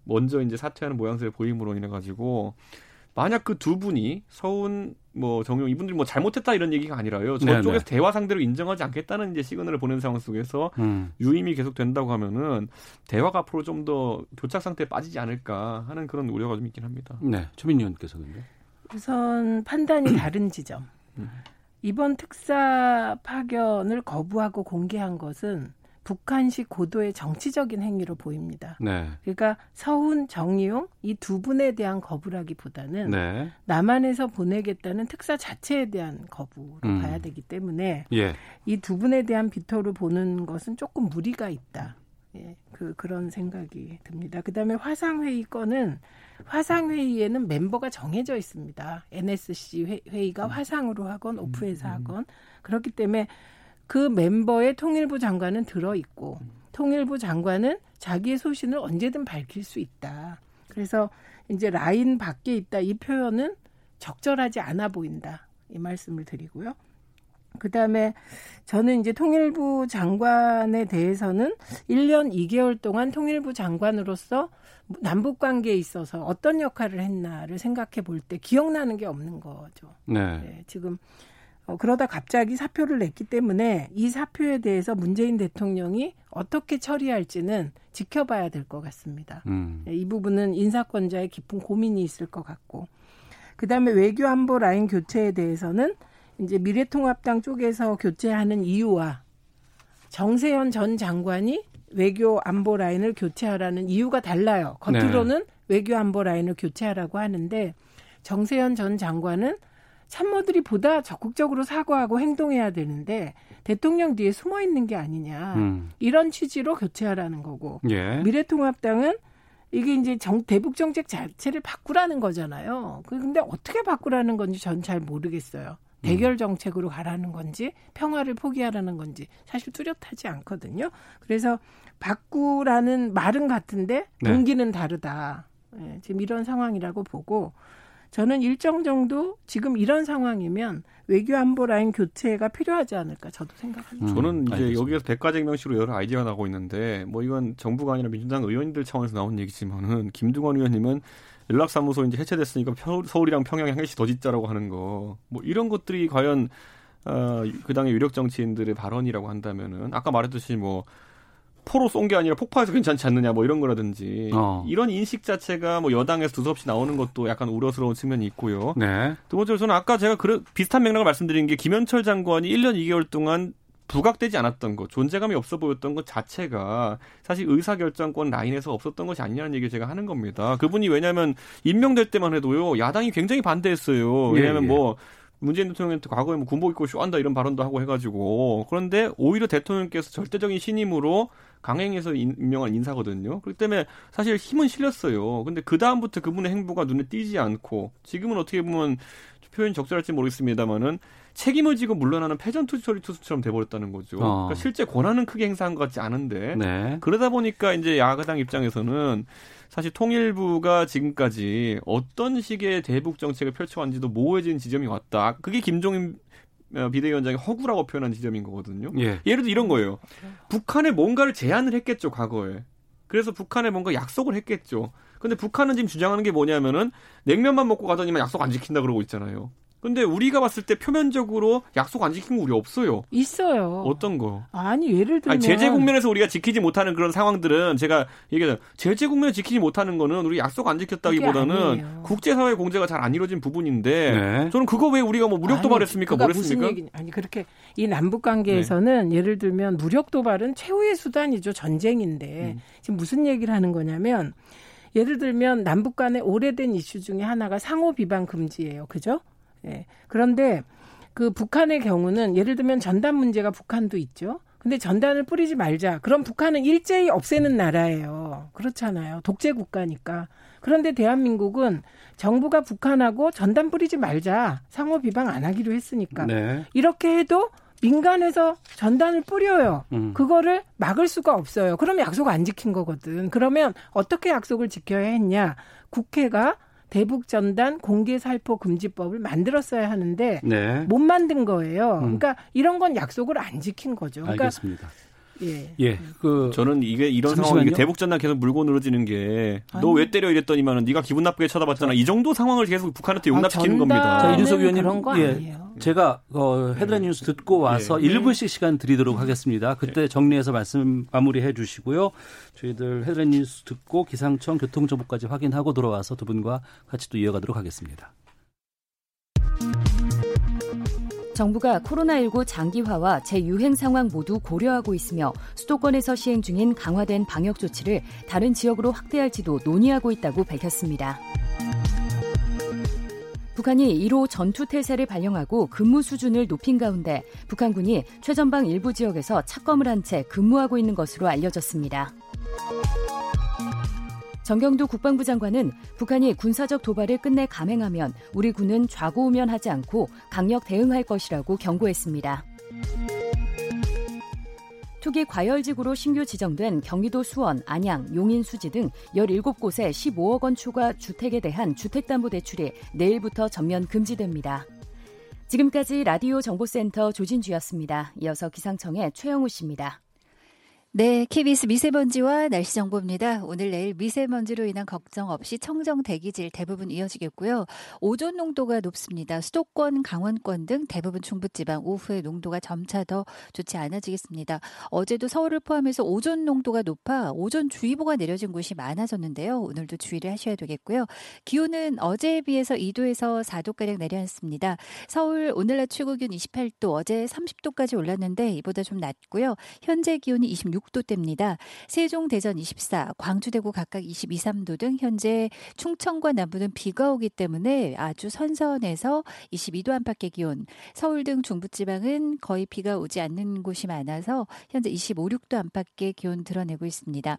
먼저 이제 사퇴하는 모양새를 보임으로 인해 가지고 만약 그 두 분이 서훈 뭐 정용 이분들이 뭐 잘못했다 이런 얘기가 아니라요. 저쪽에서 네네. 대화 상대로 인정하지 않겠다는 이제 시그널을 보낸 상황 속에서 음. 유임이 계속 된다고 하면은 대화가 앞으로 좀 더 교착 상태에 빠지지 않을까 하는 그런 우려가 좀 있긴 합니다. 네. 최민희 의원께서 근데. 우선 판단이 다른 지점. 이번 특사 파견을 거부하고 공개한 것은 북한식 고도의 정치적인 행위로 보입니다. 네. 그러니까 서훈, 정의용 이 두 분에 대한 거부라기보다는 네. 남한에서 보내겠다는 특사 자체에 대한 거부로 음. 봐야 되기 때문에 예. 이두 분에 대한 비토를 보는 것은 조금 무리가 있다. 예, 그 그런 생각이 듭니다. 그다음에 화상 회의 건은 화상 회의에는 멤버가 정해져 있습니다. NSC 회, 회의가 화상으로 하건 오프에서 하건 그렇기 때문에 그 멤버의 통일부 장관은 들어 있고 통일부 장관은 자기의 소신을 언제든 밝힐 수 있다. 그래서 이제 라인 밖에 있다 이 표현은 적절하지 않아 보인다. 이 말씀을 드리고요. 그다음에 저는 이제 통일부 장관에 대해서는 1년 2개월 동안 통일부 장관으로서 남북 관계에 있어서 어떤 역할을 했나를 생각해 볼 때 기억나는 게 없는 거죠. 네. 네, 지금 어, 그러다 갑자기 사표를 냈기 때문에 이 사표에 대해서 문재인 대통령이 어떻게 처리할지는 지켜봐야 될 것 같습니다. 음. 네, 이 부분은 인사권자의 깊은 고민이 있을 것 같고, 그 다음에 외교 안보 라인 교체에 대해서는 이제 미래통합당 쪽에서 교체하는 이유와 정세현 전 장관이 외교 안보 라인을 교체하라는 이유가 달라요. 겉으로는 외교 안보 라인을 교체하라고 하는데 정세현 전 장관은 참모들이 보다 적극적으로 사과하고 행동해야 되는데 대통령 뒤에 숨어 있는 게 아니냐 음. 이런 취지로 교체하라는 거고 예. 미래통합당은 이게 이제 정, 대북 정책 자체를 바꾸라는 거잖아요. 그 근데 어떻게 바꾸라는 건지 전 잘 모르겠어요. 대결 정책으로 가라는 건지 평화를 포기하라는 건지 사실 뚜렷하지 않거든요. 그래서 바꾸라는 말은 같은데 네. 동기는 다르다. 예, 지금 이런 상황이라고 보고 저는 일정 정도 지금 이런 상황이면 외교 안보 라인 교체가 필요하지 않을까 저도 생각합니다. 저는 이제 알겠습니다. 여기에서 백과쟁명시로 여러 아이디어가 나오고 있는데 뭐 이건 정부가 아니라 민주당 의원들 차원에서 나온 얘기지만은 김두관 의원님은 연락사무소 이제 해체됐으니까 펴- 서울이랑 평양 한 개씩 더 짓자라고 하는 거 뭐 이런 것들이 과연 어, 그 당의 유력 정치인들의 발언이라고 한다면은 아까 말했듯이 뭐 포로 쏜 게 아니라 폭파해서 괜찮지 않느냐 뭐 이런 거라든지 어. 이런 인식 자체가 뭐 여당에서 두서없이 나오는 것도 약간 우려스러운 측면이 있고요. 네. 두 번째로 저는 아까 제가 그래, 비슷한 맥락을 말씀드린 게 김현철 장관이 1년 2개월 동안 부각되지 않았던 것, 존재감이 없어 보였던 것 자체가 사실 의사결정권 라인에서 없었던 것이 아니냐는 얘기를 제가 하는 겁니다. 그분이 왜냐하면 임명될 때만 해도요, 야당이 굉장히 반대했어요. 왜냐하면 예, 예. 뭐 문재인 대통령한테 과거에 뭐 군복 입고 쇼한다 이런 발언도 하고 해가지고 그런데 오히려 대통령께서 절대적인 신임으로 강행해서 인- 임명한 인사거든요. 그렇기 때문에 사실 힘은 실렸어요. 근데 그 다음부터 그분의 행보가 눈에 띄지 않고 지금은 어떻게 보면 표현이 적절할지 모르겠습니다만은 책임을 지고 물러나는 패전투처리 투수처럼 돼버렸다는 거죠. 어. 그러니까 실제 권한은 크게 행사한 것 같지 않은데 네. 그러다 보니까 이제 야당 입장에서는 사실 통일부가 지금까지 어떤 식의 대북 정책을 펼쳐왔는지도 모호해진 지점이 왔다. 그게 김종인 어, 비대위원장이 허구라고 표현한 지점인 거거든요. 예. 예를 들어 이런 거예요. 북한에 뭔가를 제안을 했겠죠, 과거에. 그래서 북한에 뭔가 약속을 했겠죠. 근데 북한은 지금 주장하는 게 뭐냐면은 냉면만 먹고 가더니만 약속 안 지킨다 그러고 있잖아요. 근데 우리가 봤을 때 표면적으로 약속 안 지킨 거 우리 없어요. 있어요. 어떤 거? 아니 예를 들면 아니, 제재 국면에서 우리가 지키지 못하는 그런 상황들은 제가 얘기하자 제재 국면에 지키지 못하는 거는 우리 약속 안 지켰다기보다는 국제사회 공제가 잘 안 이루어진 부분인데 네. 저는 그거 왜 우리가 뭐 무력 도발했습니까? 뭐랬습니까? 무슨 얘기 아니 그렇게 이 남북 관계에서는 네. 예를 들면 무력 도발은 최후의 수단이죠 전쟁인데 음. 지금 무슨 얘기를 하는 거냐면 예를 들면 남북 간의 오래된 이슈 중에 하나가 상호 비방 금지예요. 그죠? 예. 그런데 그 북한의 경우는 예를 들면 전단 문제가 북한도 있죠. 근데 전단을 뿌리지 말자. 그럼 북한은 일제히 없애는 나라예요. 그렇잖아요. 독재 국가니까. 그런데 대한민국은 정부가 북한하고 전단 뿌리지 말자. 상호 비방 안 하기로 했으니까. 네. 이렇게 해도 민간에서 전단을 뿌려요. 음. 그거를 막을 수가 없어요. 그러면 약속 안 지킨 거거든. 그러면 어떻게 약속을 지켜야 했냐? 국회가 대북 전단 공개 살포 금지법을 만들었어야 하는데 네. 못 만든 거예요. 음. 그러니까 이런 건 약속을 안 지킨 거죠. 그러니까 알겠습니다. 예. 예. 그 저는 이게 이런. 상황이 대북 전단 계속 물고 늘어지는 게 너 왜 때려 이랬더니만은 네가 기분 나쁘게 쳐다봤잖아. 이 정도 상황을 계속 북한한테 용납시키는 아, 겁니다. 자, 이준석 의원님, 그런 거 예, 아니에요. 제가 어, 헤드라인 뉴스 듣고 와서 예. 1분씩 시간 드리도록 하겠습니다. 그때 정리해서 말씀 마무리해 주시고요. 저희들 헤드라인 뉴스 듣고 기상청 교통정보까지 확인하고 돌아와서 두 분과 같이 또 이어가도록 하겠습니다. 정부가 코로나19 장기화와 재유행 상황 모두 고려하고 있으며 수도권에서 시행 중인 강화된 방역 조치를 다른 지역으로 확대할지도 논의하고 있다고 밝혔습니다. 북한이 1호 전투태세를 발령하고 근무 수준을 높인 가운데 북한군이 최전방 일부 지역에서 착검을 한 채 근무하고 있는 것으로 알려졌습니다. 정경두 국방부 장관은 북한이 군사적 도발을 끝내 감행하면 우리 군은 좌고우면하지 않고 강력 대응할 것이라고 경고했습니다. 투기 과열지구로 신규 지정된 경기도 수원, 안양, 용인, 수지 등 17곳에 15억 원 추가 주택에 대한 주택담보대출이 내일부터 전면 금지됩니다. 지금까지 라디오 정보센터 조진주였습니다. 이어서 기상청의 최영우 씨입니다. 네, KBS 미세먼지와 날씨 정보입니다. 오늘 내일 미세먼지로 인한 걱정 없이 청정 대기질 대부분 이어지겠고요. 오존 농도가 높습니다. 수도권, 강원권 등 대부분 중부지방 오후에 농도가 점차 더 좋지 않아지겠습니다. 어제도 서울을 포함해서 오존 농도가 높아 오존 주의보가 내려진 곳이 많아졌는데요. 오늘도 주의를 하셔야 되겠고요. 기온은 어제에 비해서 2도에서 4도가량 내려앉습니다. 서울 오늘 낮 최고 기온 28도, 어제 30도까지 올랐는데 이보다 좀 낮고요. 현재 기온이 26 6도대입니다. 세종, 대전 24, 광주, 대구 각각 22, 3도 등 현재 충청과 남부는 비가 오기 때문에 아주 선선해서 22도 안팎의 기온. 서울 등 중부지방은 거의 비가 오지 않는 곳이 많아서 현재 25, 6도 안팎의 기온 드러내고 있습니다.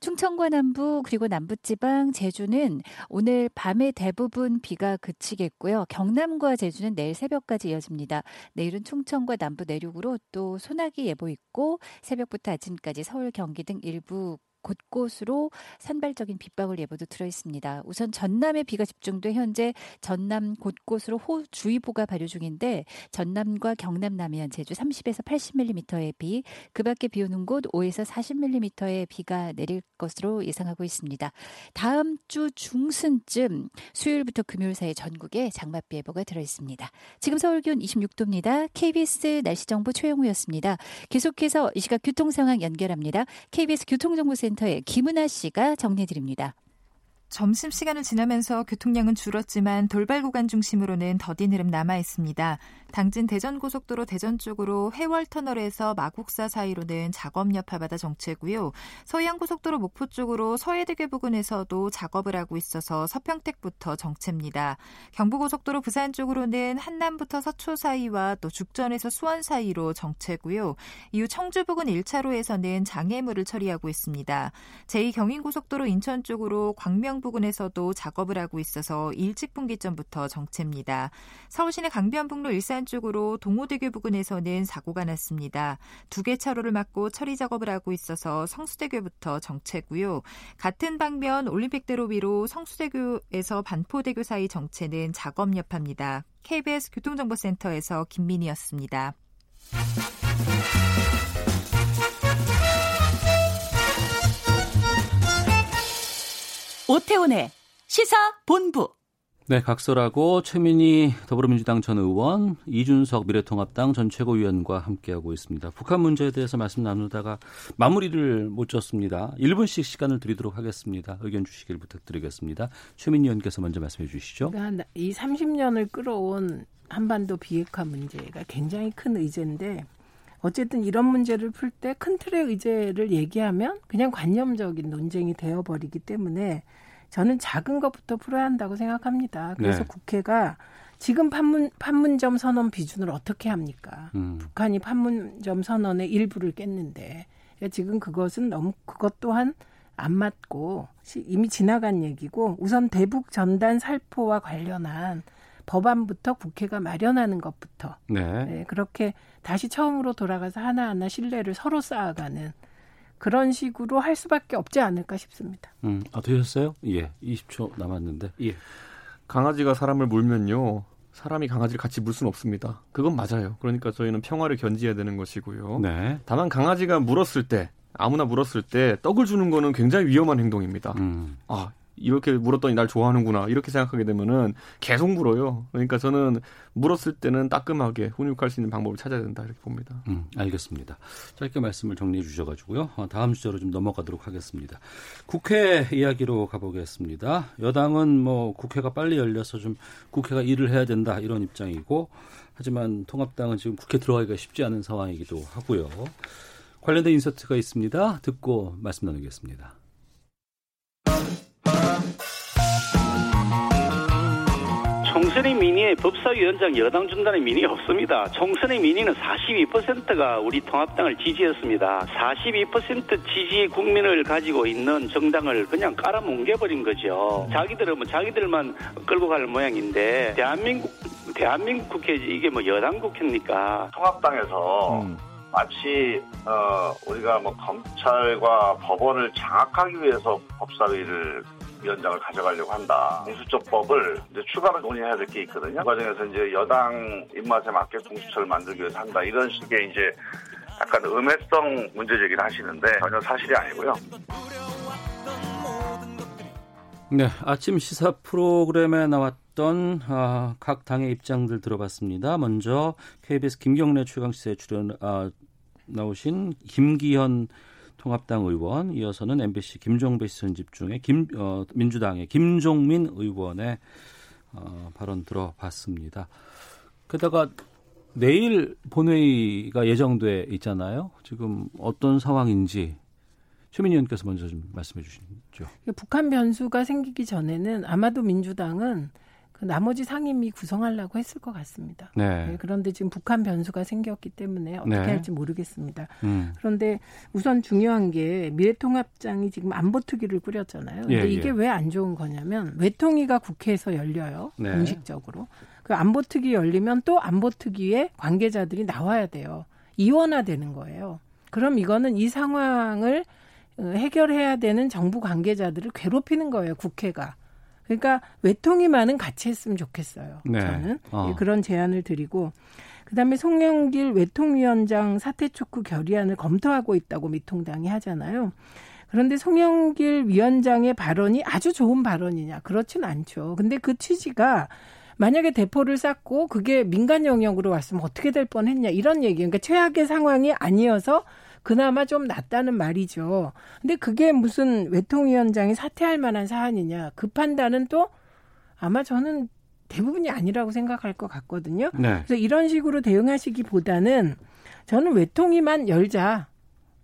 충청과 남부 그리고 남부지방 제주는 오늘 밤에 대부분 비가 그치겠고요. 경남과 제주는 내일 새벽까지 이어집니다. 내일은 충청과 남부 내륙으로 또 소나기 예보 있고 새벽부터 아침까지 서울 경기 등 일부 곳곳으로 산발적인 빗방울 예보도 들어 있습니다. 우선 전남에 비가 집중돼 현재 전남 곳곳으로 호주의보가 발효 중인데 전남과 경남 남해안 제주 30에서 80mm의 비, 그 밖에 비 오는 곳 5에서 40mm의 비가 내릴 것으로 예상하고 있습니다. 다음 주 중순쯤 수요일부터 금요일 사이 전국에 장맛비 예보가 들어 있습니다. 지금 서울 기온 26도입니다. KBS 날씨 정보 최영우였습니다. 계속해서 이 시각 교통 상황 연결합니다. KBS 교통정보센터 의 김은아 씨가 정리해 드립니다. 점심 시간을 지나면서 교통량은 줄었지만 돌발 구간 중심으로는 더딘 흐름 남아 있습니다. 당진 대전 고속도로 대전 쪽으로 회월터널에서 마곡사 사이로는 작업 여파받아 정체고요. 서해안 고속도로 목포 쪽으로 서해대교 부근에서도 작업을 하고 있어서 서평택부터 정체입니다. 경부고속도로 부산 쪽으로는 한남부터 서초 사이와 또 죽전에서 수원 사이로 정체고요. 이후 청주 부근 1차로에서는 장애물을 처리하고 있습니다. 제2경인고속도로 인천 쪽으로 광명 부근에서도 작업을 하고 있어서 일찍 분기점부터 정체입니다. 서울시내 강변북로 일산 쪽으로 동호대교 부근에서는 사고가 났습니다. 두 개 차로를 막고 처리 작업을 하고 있어서 성수대교부터 정체고요. 같은 방면 올림픽대로 위로 성수대교에서 반포대교 사이 정체는 작업 여파입니다. KBS 교통정보센터에서 김민희였습니다. 오태훈의 시사 본부. 네, 각설하고 최민희 더불어민주당 전 의원, 이준석 미래통합당 전 최고위원과 함께하고 있습니다. 북한 문제에 대해서 말씀 나누다가 마무리를 못 졌습니다. 1분씩 시간을 드리도록 하겠습니다. 의견 주시길 부탁드리겠습니다. 최민희 의원께서 먼저 말씀해 주시죠. 그러니까 이 30년을 끌어온 한반도 비핵화 문제가 굉장히 큰 의제인데 어쨌든 이런 문제를 풀 때 큰 틀의 의제를 얘기하면 그냥 관념적인 논쟁이 되어버리기 때문에 저는 작은 것부터 풀어야 한다고 생각합니다. 그래서 네. 국회가 지금 판문, 판문점 선언 비준을 어떻게 합니까? 음. 북한이 판문점 선언의 일부를 깼는데 그러니까 지금 그것은 너무 그것 또한 안 맞고 이미 지나간 얘기고 우선 대북 전단 살포와 관련한 법안부터 국회가 마련하는 것부터 네. 네, 그렇게 다시 처음으로 돌아가서 하나하나 신뢰를 서로 쌓아가는 그런 식으로 할 수밖에 없지 않을까 싶습니다. 음, 아 되셨어요? 예, 20초 남았는데. 예. 강아지가 사람을 물면요. 사람이 강아지를 같이 물 수는 없습니다. 그건 맞아요. 그러니까 저희는 평화를 견지해야 되는 것이고요. 네. 다만 강아지가 물었을 때 아무나 물었을 때 떡을 주는 거는 굉장히 위험한 행동입니다. 음. 아, 이렇게 물었더니 날 좋아하는구나 이렇게 생각하게 되면은 계속 물어요. 그러니까 저는 물었을 때는 따끔하게 훈육할 수 있는 방법을 찾아야 된다 이렇게 봅니다. 음, 알겠습니다. 짧게 말씀을 정리해 주셔가지고요. 어, 다음 주제로 좀 넘어가도록 하겠습니다. 국회 이야기로 가보겠습니다. 여당은 뭐 국회가 빨리 열려서 좀 국회가 일을 해야 된다 이런 입장이고 하지만 통합당은 지금 국회 들어가기가 쉽지 않은 상황이기도 하고요. 관련된 인서트가 있습니다. 듣고 말씀 나누겠습니다. 총선의 민의에 법사위원장 여당 중단의 민의 없습니다. 총선의 민의는 42%가 우리 통합당을 지지했습니다. 42% 지지 국민을 가지고 있는 정당을 그냥 깔아뭉개버린 거죠. 자기들은 뭐 자기들만 끌고 갈 모양인데 대한민국 대한민국 국회 이게 뭐 여당 국회입니까? 통합당에서 음. 마치 어, 우리가 뭐 검찰과 법원을 장악하기 위해서 법사위를 위원장을 가져가려고 한다. 공수처법을 이제 추가로 논의해야 될 게 있거든요. 그 과정에서 이제 여당 입맛에 맞게 공수처를 만들기 위해서 한다. 이런 식의 이제 약간 음해성 문제 제기를 하시는데 전혀 사실이 아니고요. 네, 아침 시사 프로그램에 나왔던 아, 각 당의 입장들 들어봤습니다. 먼저 KBS 김경래 최강 시사에 출연 아, 나오신 김기현 통합당 의원, 이어서는 MBC 김종배 시선 집중의 김, 어, 민주당의 김종민 의원의 어, 발언 들어봤습니다. 게다가 내일 본회의가 예정돼 있잖아요. 지금 어떤 상황인지 최민희 의원께서 먼저 좀 말씀해 주시죠. 북한 변수가 생기기 전에는 아마도 민주당은 그 나머지 상임위 구성하려고 했을 것 같습니다. 네. 네, 그런데 지금 북한 변수가 생겼기 때문에 어떻게 네. 할지 모르겠습니다. 음. 그런데 우선 중요한 게 미래통합장이 지금 안보특위를 꾸렸잖아요. 근데 예, 이게 예. 왜안 좋은 거냐면 외통위가 국회에서 열려요. 네. 공식적으로. 그 안보특위 열리면 또 안보특위에 관계자들이 나와야 돼요. 이원화되는 거예요. 그럼 이거는 이 상황을 어, 해결해야 되는 정부 관계자들을 괴롭히는 거예요, 국회가. 그러니까 외통위만은 같이 했으면 좋겠어요. 네. 저는 어. 예, 그런 제안을 드리고 그다음에 송영길 외통위원장 사퇴 촉구 결의안을 검토하고 있다고 미통당이 하잖아요. 그런데 송영길 위원장의 발언이 아주 좋은 발언이냐? 그렇진 않죠. 근데 그 취지가 만약에 대포를 쌓고 그게 민간 영역으로 왔으면 어떻게 될 뻔했냐 이런 얘기. 그러니까 최악의 상황이 아니어서 그나마 좀 낫다는 말이죠. 근데 그게 무슨 외통위원장이 사퇴할 만한 사안이냐. 그 판단은 또 아마 저는 대부분이 아니라고 생각할 것 같거든요. 네. 그래서 이런 식으로 대응하시기보다는 저는 외통위만 열자.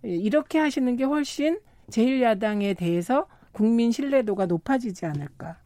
이렇게 하시는 게 훨씬 제1야당에 대해서 국민 신뢰도가 높아지지 않을까.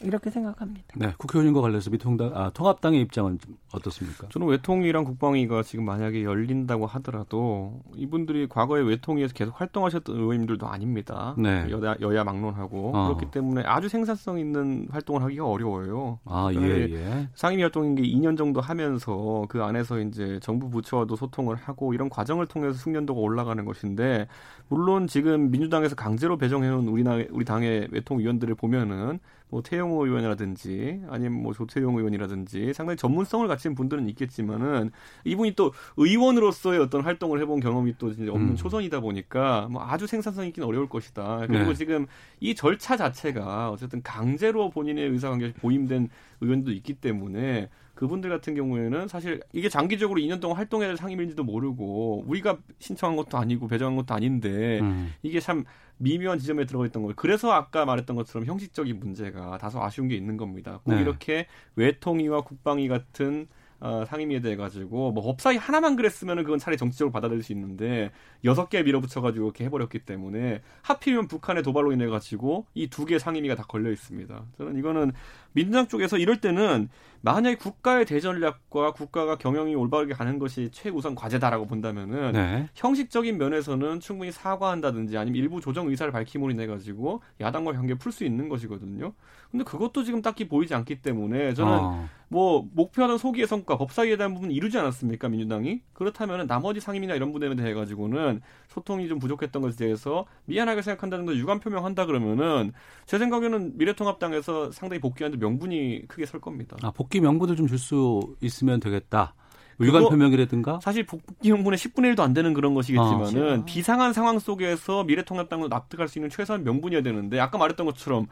이렇게 생각합니다. 네, 국회의원과 관련해서 미통당 아, 통합당의 입장은 좀 어떻습니까? 저는 외통이랑 국방위가 지금 만약에 열린다고 하더라도 이분들이 과거에 외통위에서 계속 활동하셨던 의원님들도 아닙니다. 네. 여야, 여야 막론하고 어. 그렇기 때문에 아주 생산성 있는 활동을 하기가 어려워요. 아, 예, 그러니까 예. 상임위 활동인 게 2년 정도 하면서 그 안에서 이제 정부 부처와도 소통을 하고 이런 과정을 통해서 숙련도가 올라가는 것인데 물론 지금 민주당에서 강제로 배정해 놓은 우리 나 우리 당의 외통위원들을 보면은 뭐 태영호 의원이라든지 아니면 뭐 조태용 의원이라든지 상당히 전문성을 갖춘 분들은 있겠지만은 이분이 또 의원으로서의 어떤 활동을 해본 경험이 또 이제 없는 음. 초선이다 보니까 뭐 아주 생산성 있기는 어려울 것이다. 그리고 네. 지금 이 절차 자체가 어쨌든 강제로 본인의 의사관계에 보임된 의원도 있기 때문에 그분들 같은 경우에는 사실 이게 장기적으로 2년 동안 활동해야 될 상임인지도 모르고 우리가 신청한 것도 아니고 배정한 것도 아닌데 음. 이게 참 미묘한 지점에 들어가 있던 거예요. 그래서 아까 말했던 것처럼 형식적인 문제가 다소 아쉬운 게 있는 겁니다. 꼭 네. 이렇게 외통위와 국방위 같은 어, 상임위에 대해 가지고 뭐 법사위 하나만 그랬으면은 그건 차라리 정치적으로 받아들일 수 있는데 여섯 개 밀어붙여 가지고 이렇게 해버렸기 때문에 하필이면 북한의 도발로 인해 가지고 이 두 개 상임위가 다 걸려 있습니다. 저는 이거는 민주당 쪽에서 이럴 때는 만약에 국가의 대전략과 국가가 경영이 올바르게 가는 것이 최우선 과제다라고 본다면은 네. 형식적인 면에서는 충분히 사과한다든지 아니면 일부 조정 의사를 밝힘으로 인해 가지고 야당과 관계 풀 수 있는 것이거든요. 근데 그것도 지금 딱히 보이지 않기 때문에 저는 어. 뭐 목표하던 소기의 성과 법사위에 대한 부분 이루지 않았습니까 민주당이 그렇다면 나머지 상임이나 이런 부분에 대해 가지고는 소통이 좀 부족했던 것에 대해서 미안하게 생각한다는 걸 유감 표명한다 그러면은 제 생각에는 미래통합당에서 상당히 복귀하는데 명분이 크게 설 겁니다. 아, 복귀 명분을 좀 줄 수 있으면 되겠다. 유관 표명이라든가 사실 복귀 명분의 10분의 1도 안 되는 그런 것이겠지만은 아, 비상한 상황 속에서 미래통합당도 납득할 수 있는 최소한 명분이어야 되는데 아까 말했던 것처럼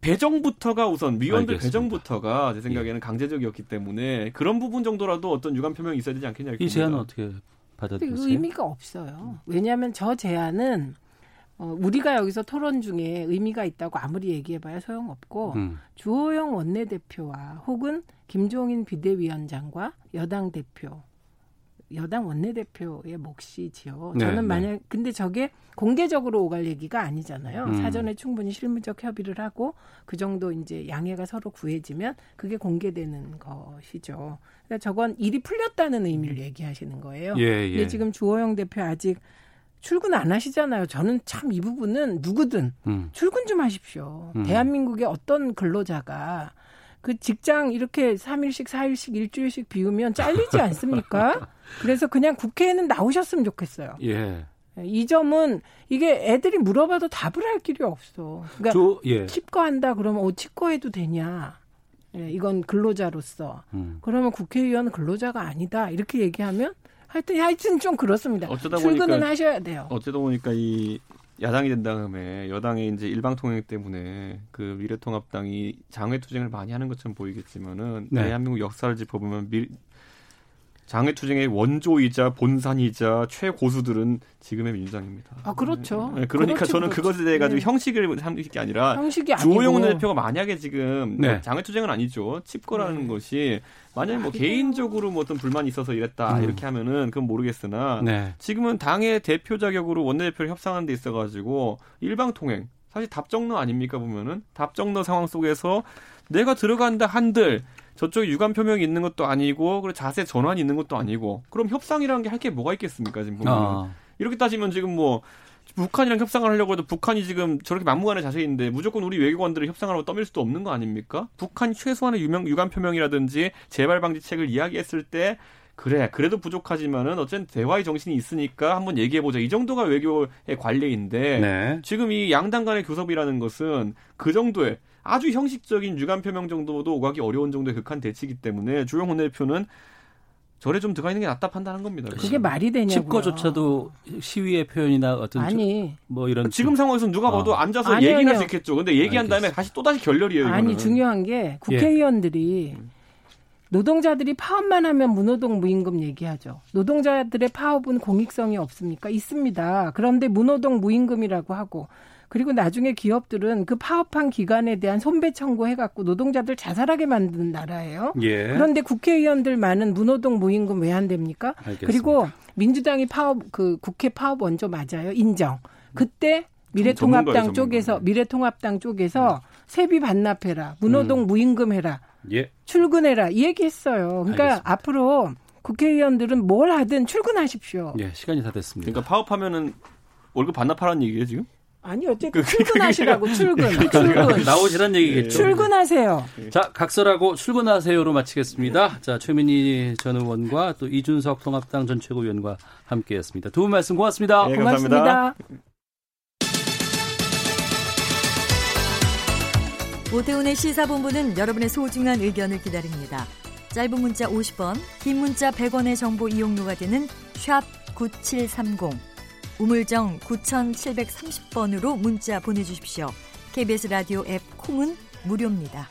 배정부터가 우선 위원들 알겠습니다. 예. 배정부터가 제 생각에는 강제적이었기 때문에 그런 부분 정도라도 어떤 유감 표명이 있어야 되지 않겠냐 이렇게 이 제안은. 어떻게? 그 의미가 없어요. 왜냐하면 저 제안은 어, 우리가 여기서 토론 중에 의미가 있다고 아무리 얘기해봐야 소용없고 음. 주호영 원내대표와 혹은 김종인 비대위원장과 여당 대표, 여당 원내대표의 몫이지요. 네, 저는 네. 만약 근데 저게 공개적으로 오갈 얘기가 아니잖아요. 음. 사전에 충분히 실무적 협의를 하고 그 정도 이제 양해가 서로 구해지면 그게 공개되는 것이죠. 그러니까 저건 일이 풀렸다는 의미를 얘기하시는 거예요. 예, 예. 근데 지금 주호영 대표 아직 출근 안 하시잖아요. 저는 참 이 부분은 누구든 음. 출근 좀 하십시오. 음. 대한민국의 어떤 근로자가 그 직장 이렇게 3일씩, 4일씩, 일주일씩 비우면 잘리지 않습니까? 그래서 그냥 국회에는 나오셨으면 좋겠어요. 예. 이 점은 이게 애들이 물어봐도 답을 할 길이 없어. 그러니까 조- 예. 치과한다 그러면 어 치과해도 되냐? 예, 이건 근로자로서. 음. 그러면 국회의원은 근로자가 아니다. 이렇게 얘기하면 하여튼 하여튼 좀 그렇습니다. 어쩌다 출근은 보니까 하셔야 돼요. 어쩌다 보니까 이 야당이 된 다음에 여당의 이제 일방 통행 때문에 그 미래통합당이 장외 투쟁을 많이 하는 것처럼 보이겠지만은 네. 대한민국 역사를 짚어보면 미, 장외 투쟁의 원조이자 본산이자 최고수들은 지금의 민주당입니다. 아 그렇죠. 네, 그러니까 그렇지, 저는 그렇지. 그것에 대해 가지고 네. 형식을 삼는 게 아니라 형식이 주호영. 대표가 만약에 지금 네. 뭐 장외 투쟁은 아니죠. 칩거라는 네. 것이 만약에 뭐 말이 개인적으로 뭐 어떤 불만이 있어서 이랬다 음. 이렇게 하면은 그건 모르겠으나 네. 지금은 당의 대표 자격으로 원내대표를 협상하는 데 있어 가지고 일방 통행 사실 답정너 아닙니까 보면은 답정너 상황 속에서 내가 들어간다 한들 저쪽에 유감 표명이 있는 것도 아니고 그리고 자세 전환이 있는 것도 아니고 그럼 협상이라는 게할게 뭐가 있겠습니까 지금 보면 아. 이렇게 따지면 지금 뭐 북한이랑 협상을 하려고 해도 북한이 지금 저렇게 막무가내 자세인데 무조건 우리 외교관들이 협상을 하고 떠밀 수도 없는 거 아닙니까? 북한이 최소한의 유명, 유감 표명이라든지 재발 방지책을 이야기했을 때 그래 그래도 부족하지만은 어쨌든 대화의 정신이 있으니까 한번 얘기해 보자 이 정도가 외교의 관례인데 네. 지금 이 양당 간의 교섭이라는 것은 그 정도의 아주 형식적인 유감 표명 정도도 오가기 어려운 정도의 극한 대치이기 때문에 주영 원내대표는 절에 좀 들어가 있는 게 낫다 판단한 겁니다. 그게 말이 되냐고요. 집거조차도 시위의 표현이나 어떤 아니. 저- 뭐 이런 지금 상황에서는 누가 아. 봐도 앉아서 아니요, 얘기는 할수 아니요. 있겠죠. 근데 얘기한 다음에 다시 또 다시 결렬이에요. 이거는. 아니 중요한 게 국회의원들이 노동자들이 파업만 하면 무노동 무임금 얘기하죠. 노동자들의 파업은 공익성이 없습니까? 있습니다. 그런데 무노동 무임금이라고 하고 그리고 나중에 기업들은 그 파업한 기간에 대한 손배 청구해갖고 노동자들 자살하게 만든 나라예요. 예. 그런데 국회의원들 많은 무노동 무임금 왜 안 됩니까? 알겠습니다. 그리고 민주당이 파업 그 국회 파업 원조 맞아요. 인정. 그때 미래통합당 쪽에서 미래통합당 쪽에서 세비 반납해라, 문호동 음. 무임금 해라, 예. 출근해라 이 얘기했어요. 그러니까 알겠습니다. 앞으로 국회의원들은 뭘 하든 출근하십시오. 예, 시간이 다 됐습니다. 그러니까 파업하면은 월급 반납하라는 얘기예요 지금? 아니 어쨌든 출근하시라고 출근, 출근. 나오시란 얘기겠죠. 출근하세요. 자, 각설하고 출근하세요로 마치겠습니다. 자, 최민희 전 의원과 또 이준석 통합당 전 최고위원과 함께했습니다. 두 분 말씀 고맙습니다. 네, 고맙습니다. 오태훈의 시사본부는 여러분의 소중한 의견을 기다립니다. 짧은 문자 50원, 긴 문자 100원의 정보 이용료가 되는 샵 9730, 우물정 9730번으로 문자 보내주십시오. KBS 라디오 앱 콩은 무료입니다.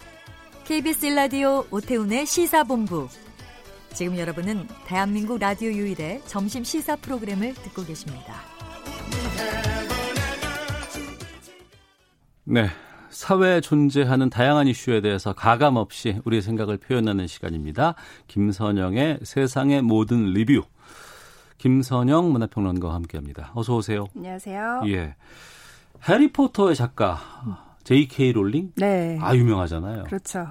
KBS 라디오 오태훈의 시사본부. 지금 여러분은 대한민국 라디오 유일의 점심 시사 프로그램을 듣고 계십니다. 네. 사회에 존재하는 다양한 이슈에 대해서 가감 없이 우리의 생각을 표현하는 시간입니다. 김선영의 세상의 모든 리뷰. 김선영 문화평론가와 함께합니다. 어서 오세요. 안녕하세요. 예. 해리포터의 작가 J.K. 롤링? 네. 아 유명하잖아요. 그렇죠.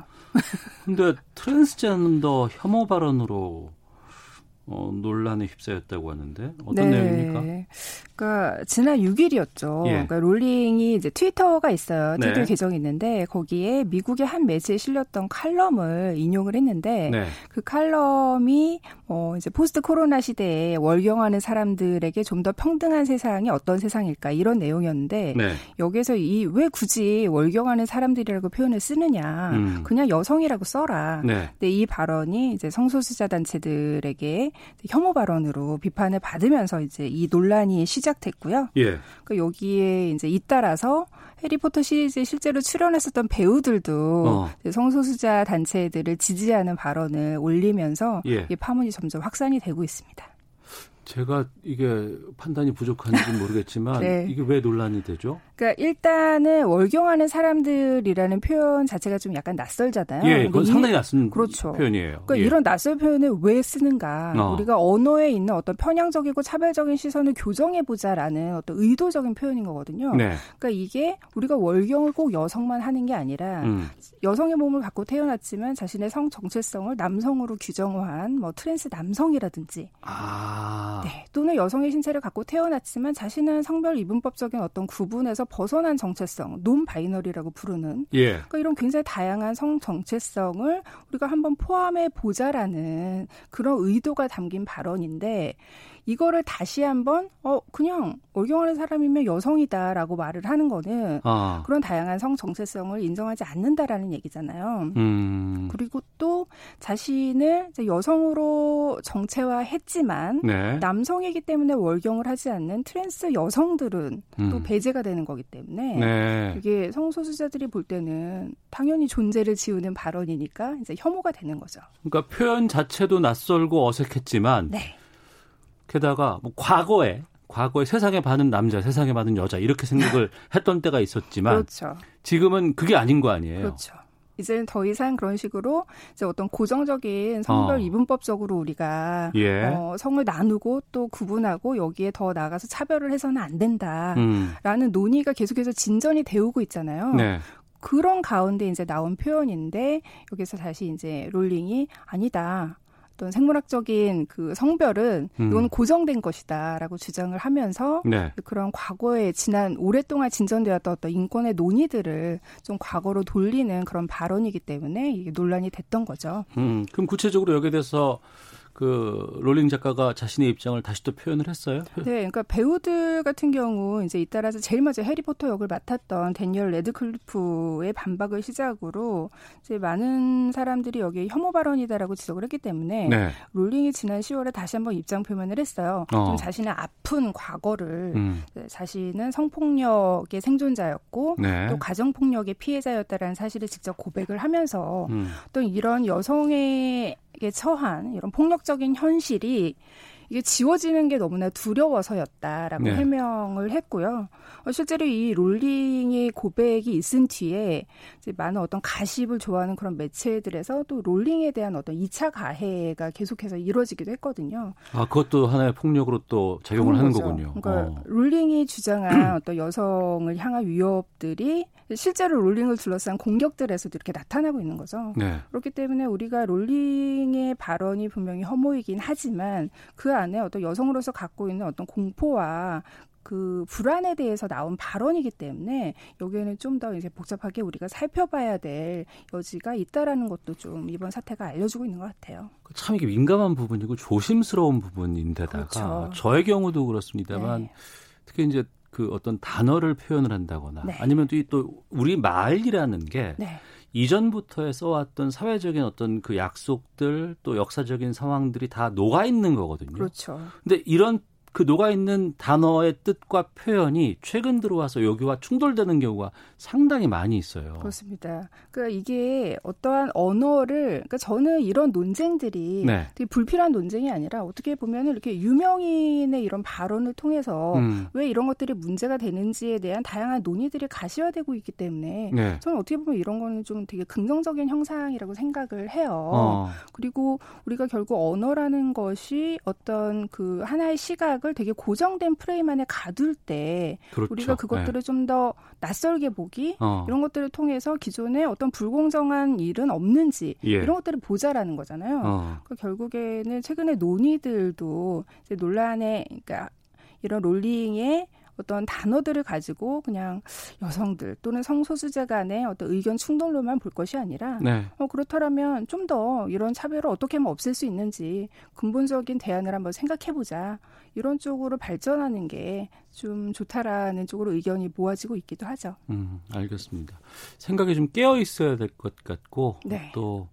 근데 트랜스젠더 혐오 발언으로 어, 논란에 휩싸였다고 하는데 어떤 네. 내용입니까? 그러니까 지난 6일이었죠. 예. 그러니까 롤링이 이제 트위터가 있어요. 트위터 네. 계정이 있는데 거기에 미국의 한 매체에 실렸던 칼럼을 인용을 했는데 네. 그 칼럼이 어 이제 post 코로나 시대에 월경하는 사람들에게 좀 더 평등한 세상이 어떤 세상일까 이런 내용이었는데 네. 여기서 이 왜 굳이 월경하는 사람들이라고 표현을 쓰느냐 음. 그냥 여성이라고 써라. 네. 근데 이 발언이 이제 성소수자 단체들에게 혐오 발언으로 비판을 받으면서 이제 이 논란이 시작됐고요. 예. 그 여기에 이제 잇따라서 해리포터 시리즈에 실제로 출연했었던 배우들도 어. 성소수자 단체들을 지지하는 발언을 올리면서 예. 이 파문이 점점 확산이 되고 있습니다. 제가 이게 판단이 부족한지 모르겠지만 네. 이게 왜 논란이 되죠? 그러니까 일단은 월경하는 사람들이라는 표현 자체가 좀 약간 낯설잖아요. 예, 그건 상당히 낯선 그렇죠. 표현이에요. 그러니까 예. 이런 낯선 표현을 왜 쓰는가? 어. 우리가 언어에 있는 어떤 편향적이고 차별적인 시선을 교정해 보자라는 어떤 의도적인 표현인 거거든요. 네. 그러니까 이게 우리가 월경을 꼭 여성만 하는 게 아니라 음. 여성의 몸을 갖고 태어났지만 자신의 성 정체성을 남성으로 규정한 뭐 trans 남성이라든지 아. 네, 또는 여성의 신체를 갖고 태어났지만 자신은 성별 이분법적인 어떤 구분에서 벗어난 정체성, non-binary라고 부르는 예. 그러니까 이런 굉장히 다양한 성 정체성을 우리가 한번 포함해 보자라는 그런 의도가 담긴 발언인데 이거를 다시 한번 어 그냥 월경하는 사람이면 여성이다라고 말을 하는 거는 아. 그런 다양한 성 정체성을 인정하지 않는다라는 얘기잖아요. 음. 그리고 또 자신을 이제 여성으로 정체화했지만 네. 남성이기 때문에 월경을 하지 않는 trans 여성들은 또 음. 배제가 되는 거기 때문에 네. 이게 성소수자들이 볼 때는 당연히 존재를 지우는 발언이니까 이제 혐오가 되는 거죠. 그러니까 표현 자체도 낯설고 어색했지만 네. 게다가 뭐 과거에 과거에 세상에 반은 남자, 세상에 반은 여자 이렇게 생각을 했던 때가 있었지만 그렇죠. 지금은 그게 아닌 거 아니에요. 그렇죠. 이제는 더 이상 그런 식으로 이제 어떤 고정적인 성별 어. 이분법적으로 우리가 예. 어, 성을 나누고 또 구분하고 여기에 더 나아가서 차별을 해서는 안 된다라는 음. 논의가 계속해서 진전이 되오고 있잖아요. 네. 그런 가운데 이제 나온 표현인데 여기서 다시 이제 롤링이 아니다. 어떤 생물학적인 그 성별은 음. 이건 고정된 것이다라고 주장을 하면서 네. 그런 과거에 지난 오랫동안 진전되었던 어떤 인권의 논의들을 좀 과거로 돌리는 그런 발언이기 때문에 이게 논란이 됐던 거죠. 음, 그럼 구체적으로 여기에 대해서 그 롤링 작가가 자신의 입장을 다시 또 표현을 했어요. 네, 그러니까 배우들 같은 경우 이제 잇따라서 제일 먼저 해리포터 역을 맡았던 대니얼 레드클리프의 반박을 시작으로 이제 많은 사람들이 여기에 혐오 발언이다라고 지적을 했기 때문에 네. 롤링이 지난 10월에 다시 한번 입장 표명을 했어요. 어. 좀 자신의 아픈 과거를 음. 자신은 성폭력의 생존자였고 네. 또 가정 폭력의 피해자였다라는 사실을 직접 고백을 하면서 음. 또 이런 여성 에게 처한 이런 폭력적인 현실이 이게 지워지는 게 너무나 두려워서였다라고 네. 해명을 했고요. 어, 실제로 이 롤링의 고백이 있은 뒤에 많은 어떤 가십을 좋아하는 그런 매체들에서 또 롤링에 대한 어떤 2차 가해가 계속해서 이루어지기도 했거든요. 아, 그것도 하나의 폭력으로 또 작용을 하는 거죠. 거군요. 그러니까 어. 롤링이 주장한 어떤 여성을 향한 위협들이 실제로 롤링을 둘러싼 공격들에서도 이렇게 나타나고 있는 거죠. 네. 그렇기 때문에 우리가 롤링의 발언이 분명히 혐오이긴 하지만 그 안에 어떤 여성으로서 갖고 있는 어떤 공포와 그 불안에 대해서 나온 발언이기 때문에 여기에는 좀 더 이제 복잡하게 우리가 살펴봐야 될 여지가 있다라는 것도 좀 이번 사태가 알려주고 있는 것 같아요. 참 이게 민감한 부분이고 조심스러운 부분인데다가 그렇죠. 저의 경우도 그렇습니다만 특히 이제 그 어떤 단어를 표현을 한다거나 네. 아니면 또, 이또 우리 말이라는 게 네. 이전부터에 써왔던 사회적인 어떤 그 약속들 또 역사적인 상황들이 다 녹아 있는 거거든요. 그렇죠. 근데 이런 그 녹아 있는 단어의 뜻과 표현이 최근 들어와서 여기와 충돌되는 경우가 상당히 많이 있어요. 그렇습니다. 그러니까 이게 어떠한 언어를, 그러니까 저는 이런 논쟁들이 네. 되게 불필요한 논쟁이 아니라 어떻게 보면 이렇게 유명인의 이런 발언을 통해서 음. 왜 이런 것들이 문제가 되는지에 대한 다양한 논의들이 가시화되고 있기 때문에 네. 저는 어떻게 보면 이런 거는 좀 되게 긍정적인 형상이라고 생각을 해요. 어. 그리고 우리가 결국 언어라는 것이 어떤 그 하나의 시각 을 되게 고정된 프레임 안에 가둘 때 그렇죠. 우리가 그것들을 좀더 낯설게 보기 어. 이런 것들을 통해서 기존에 어떤 불공정한 일은 없는지 예. 이런 것들을 보자라는 거잖아요. 어. 그 결국에는 최근에 논의들도 이제 논란에 그러니까 이런 롤링의 어떤 단어들을 가지고 그냥 여성들 또는 성소수자 간의 어떤 의견 충돌로만 볼 것이 아니라 네. 어, 그렇다면 좀 더 이런 차별을 어떻게 하면 없앨 수 있는지 근본적인 대안을 한번 생각해 보자. 이런 쪽으로 발전하는 게 좀 좋다라는 쪽으로 의견이 모아지고 있기도 하죠. 음, 알겠습니다. 생각이 좀 깨어 있어야 될 것 같고 네. 또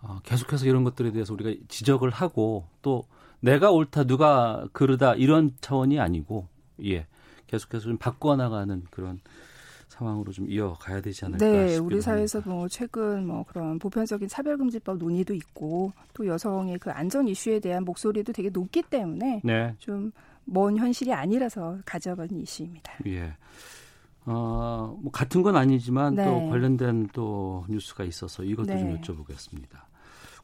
어, 계속해서 이런 것들에 대해서 우리가 지적을 하고 또 내가 옳다 누가 그르다 이런 차원이 아니고 예 계속해서 좀 바꿔 나가는 그런 상황으로 좀 이어가야 되지 않을까 네, 싶기도 우리 사회에서 합니다. 뭐 최근 뭐 그런 보편적인 차별금지법 논의도 있고 또 여성의 그 안전 이슈에 대한 목소리도 되게 높기 때문에 네. 좀먼 현실이 아니라서 가져본 이슈입니다. 예. 어, 뭐 같은 건 아니지만 네. 또 관련된 또 뉴스가 있어서 이것도 네. 좀 여쭤보겠습니다.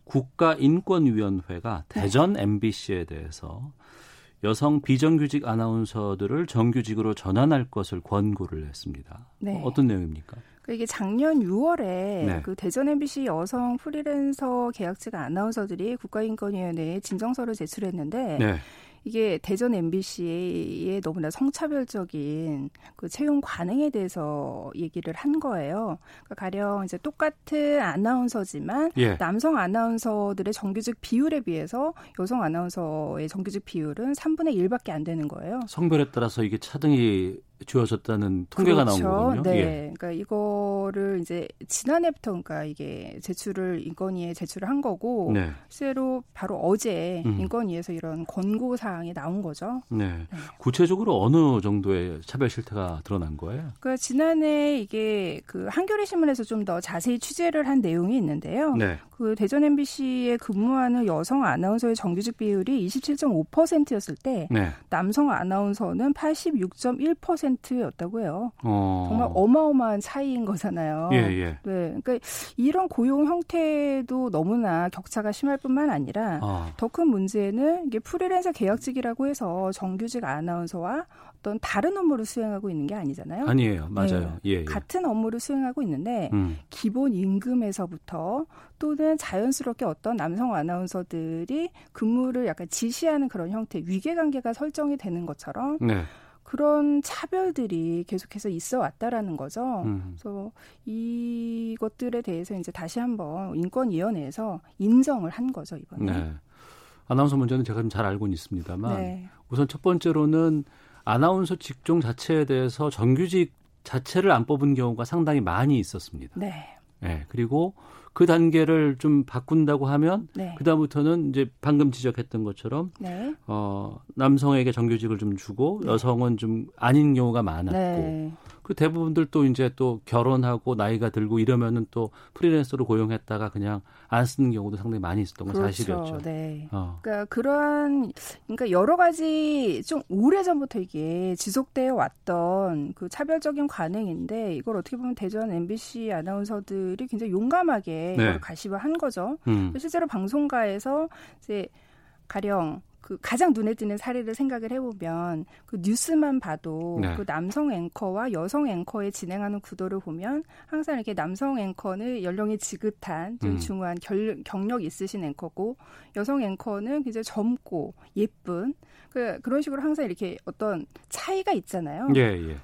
국가인권위원회가 네. 대전 MBC에 대해서 여성 비정규직 아나운서들을 정규직으로 전환할 것을 권고를 했습니다. 네. 어, 어떤 내용입니까? 그 이게 작년 6월에 네. 그 대전 MBC 여성 프리랜서 계약직 아나운서들이 국가인권위원회에 진정서를 제출했는데 네. 이게 대전 MBC의 너무나 성차별적인 그 채용 관행에 대해서 얘기를 한 거예요. 그러니까 가령 이제 똑같은 아나운서지만 예. 남성 아나운서들의 정규직 비율에 비해서 여성 아나운서의 정규직 비율은 3분의 1밖에 안 되는 거예요. 성별에 따라서 이게 차등이 주어졌다는 통계가 그렇죠. 나온 거군요. 네. 예. 그러니까 이거를 이제 지난해부터 그러니까 이게 제출을 인권위에 제출을 한 거고 네. 실제로 바로 어제 음. 인권위에서 이런 권고 사항이 나온 거죠. 네. 구체적으로 어느 정도의 차별 실태가 드러난 거예요? 그 지난해 이게 그 한겨레 신문에서 좀 더 자세히 취재를 한 내용이 있는데요. 네. 그 대전 MBC에 근무하는 여성 아나운서의 정규직 비율이 27.5%였을 때 네. 남성 아나운서는 86.1% 였다고 해요. 어. 정말 어마어마한 차이인 거잖아요. 예, 예. 네. 그러니까 이런 고용 형태도 너무나 격차가 심할 뿐만 아니라 아. 더큰 문제는 이게 프리랜서 계약직이라고 해서 정규직 아나운서와 어떤 다른 업무를 수행하고 있는 게 아니잖아요. 아니에요. 맞아요. 예, 예. 같은 업무를 수행하고 있는데 음. 기본 임금에서부터 또는 자연스럽게 어떤 남성 아나운서들이 근무를 약간 지시하는 그런 형태 위계 관계가 설정이 되는 것처럼 네. 그런 차별들이 계속해서 있어 왔다라는 거죠. 음. 그래서 이것들에 대해서 이제 다시 한번 인권위원회에서 인정을 한 거죠 이번에. 네. 아나운서 문제는 제가 좀 잘 알고는 있습니다만 네. 우선 첫 번째로는 아나운서 직종 자체에 대해서 정규직 자체를 안 뽑은 경우가 상당히 많이 있었습니다. 네. 네, 그리고 그 단계를 좀 바꾼다고 하면 네. 그다음부터는 이제 방금 지적했던 것처럼 네. 어, 남성에게 정규직을 좀 주고 여성은 좀 아닌 경우가 많았고 네. 그 대부분들 또 이제 또 결혼하고 나이가 들고 이러면은 또 프리랜서로 고용했다가 그냥 안 쓰는 경우도 상당히 많이 있었던 건 그렇죠. 사실이었죠. 네. 어. 그러니까 그러한 그러니까 여러 가지 좀 오래 전부터 이게 지속되어 왔던 그 차별적인 관행인데 이걸 어떻게 보면 대전 MBC 아나운서들이 굉장히 용감하게 네. 이걸 가시화 한 거죠. 음. 실제로 방송가에서 이제 가령 그 가장 눈에 띄는 사례를 생각을 해보면 그 뉴스만 봐도 네. 그 남성 앵커와 여성 앵커의 진행하는 구도를 보면 항상 이렇게 남성 앵커는 연령이 지긋한 좀 음. 중후한 결, 경력 있으신 앵커고 여성 앵커는 굉장히 젊고 예쁜 그 그런 식으로 항상 이렇게 어떤 차이가 있잖아요. 예, 예.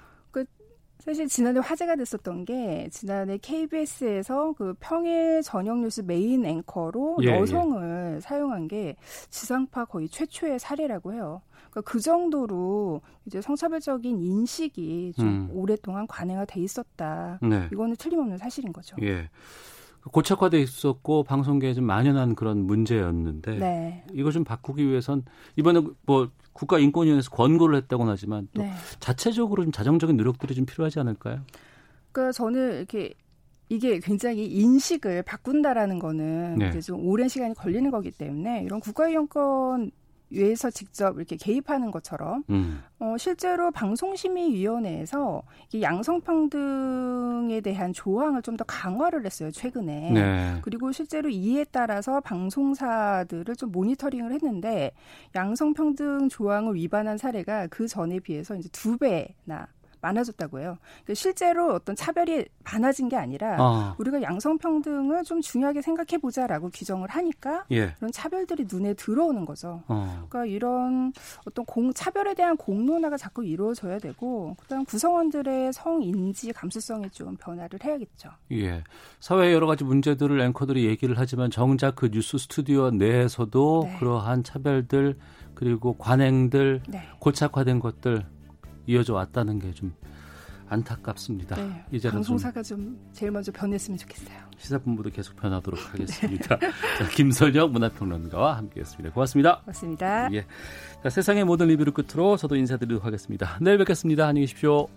그 사실 지난해 화제가 됐었던 게 지난해 KBS에서 그 평일 저녁 뉴스 메인 앵커로 예, 여성을 사용한 게 지상파 거의 최초의 사례라고 해요. 그러니까 그 정도로 이제 성차별적인 인식이 좀 음. 오랫동안 관행화 돼 있었다. 네. 이거는 틀림없는 사실인 거죠. 예. 고착화돼 있었고 방송계에 좀 만연한 그런 문제였는데 네. 이거 좀 바꾸기 위해선 이번에 뭐 국가인권위원회에서 권고를 했다고는 하지만 또 네. 자체적으로 좀 자정적인 노력들이 좀 필요하지 않을까요? 그러니까 저는 이렇게 이게 굉장히 인식을 바꾼다라는 거는 네. 이제 좀 오랜 시간이 걸리는 거기 때문에 이런 국가위원권 위에서 직접 이렇게 개입하는 것처럼 음. 어, 실제로 방송심의위원회에서 이 양성평등에 대한 조항을 좀 더 강화를 했어요 최근에. 네. 그리고 실제로 이에 따라서 방송사들을 좀 모니터링을 했는데 양성평등 조항을 위반한 사례가 그 전에 비해서 이제 두 배나 많아졌다고 해요. 그러니까 실제로 어떤 차별이 많아진 게 아니라 아. 우리가 양성평등을 좀 중요하게 생각해 보자라고 규정을 하니까 예. 그런 차별들이 눈에 들어오는 거죠. 어. 그러니까 이런 어떤 공, 차별에 대한 공론화가 자꾸 이루어져야 되고 그다음 구성원들의 성인지 감수성에 좀 변화를 해야겠죠. 예. 사회 여러 가지 문제들을 앵커들이 얘기를 하지만 정작 그 뉴스 스튜디오 내에서도 네. 그러한 차별들 그리고 관행들 네. 고착화된 것들 이어져 왔다는 게 좀 안타깝습니다. 네, 이제는 좀 방송사가 좀 제일 먼저 변했으면 좋겠어요. 시사본부도 계속 변하도록 하겠습니다. 자, 김선영 문화평론가와 함께했습니다. 고맙습니다. 고맙습니다. 예. 자, 세상의 모든 리뷰를 끝으로 저도 인사드리도록 하겠습니다. 내일 뵙겠습니다. 안녕히 계십시오.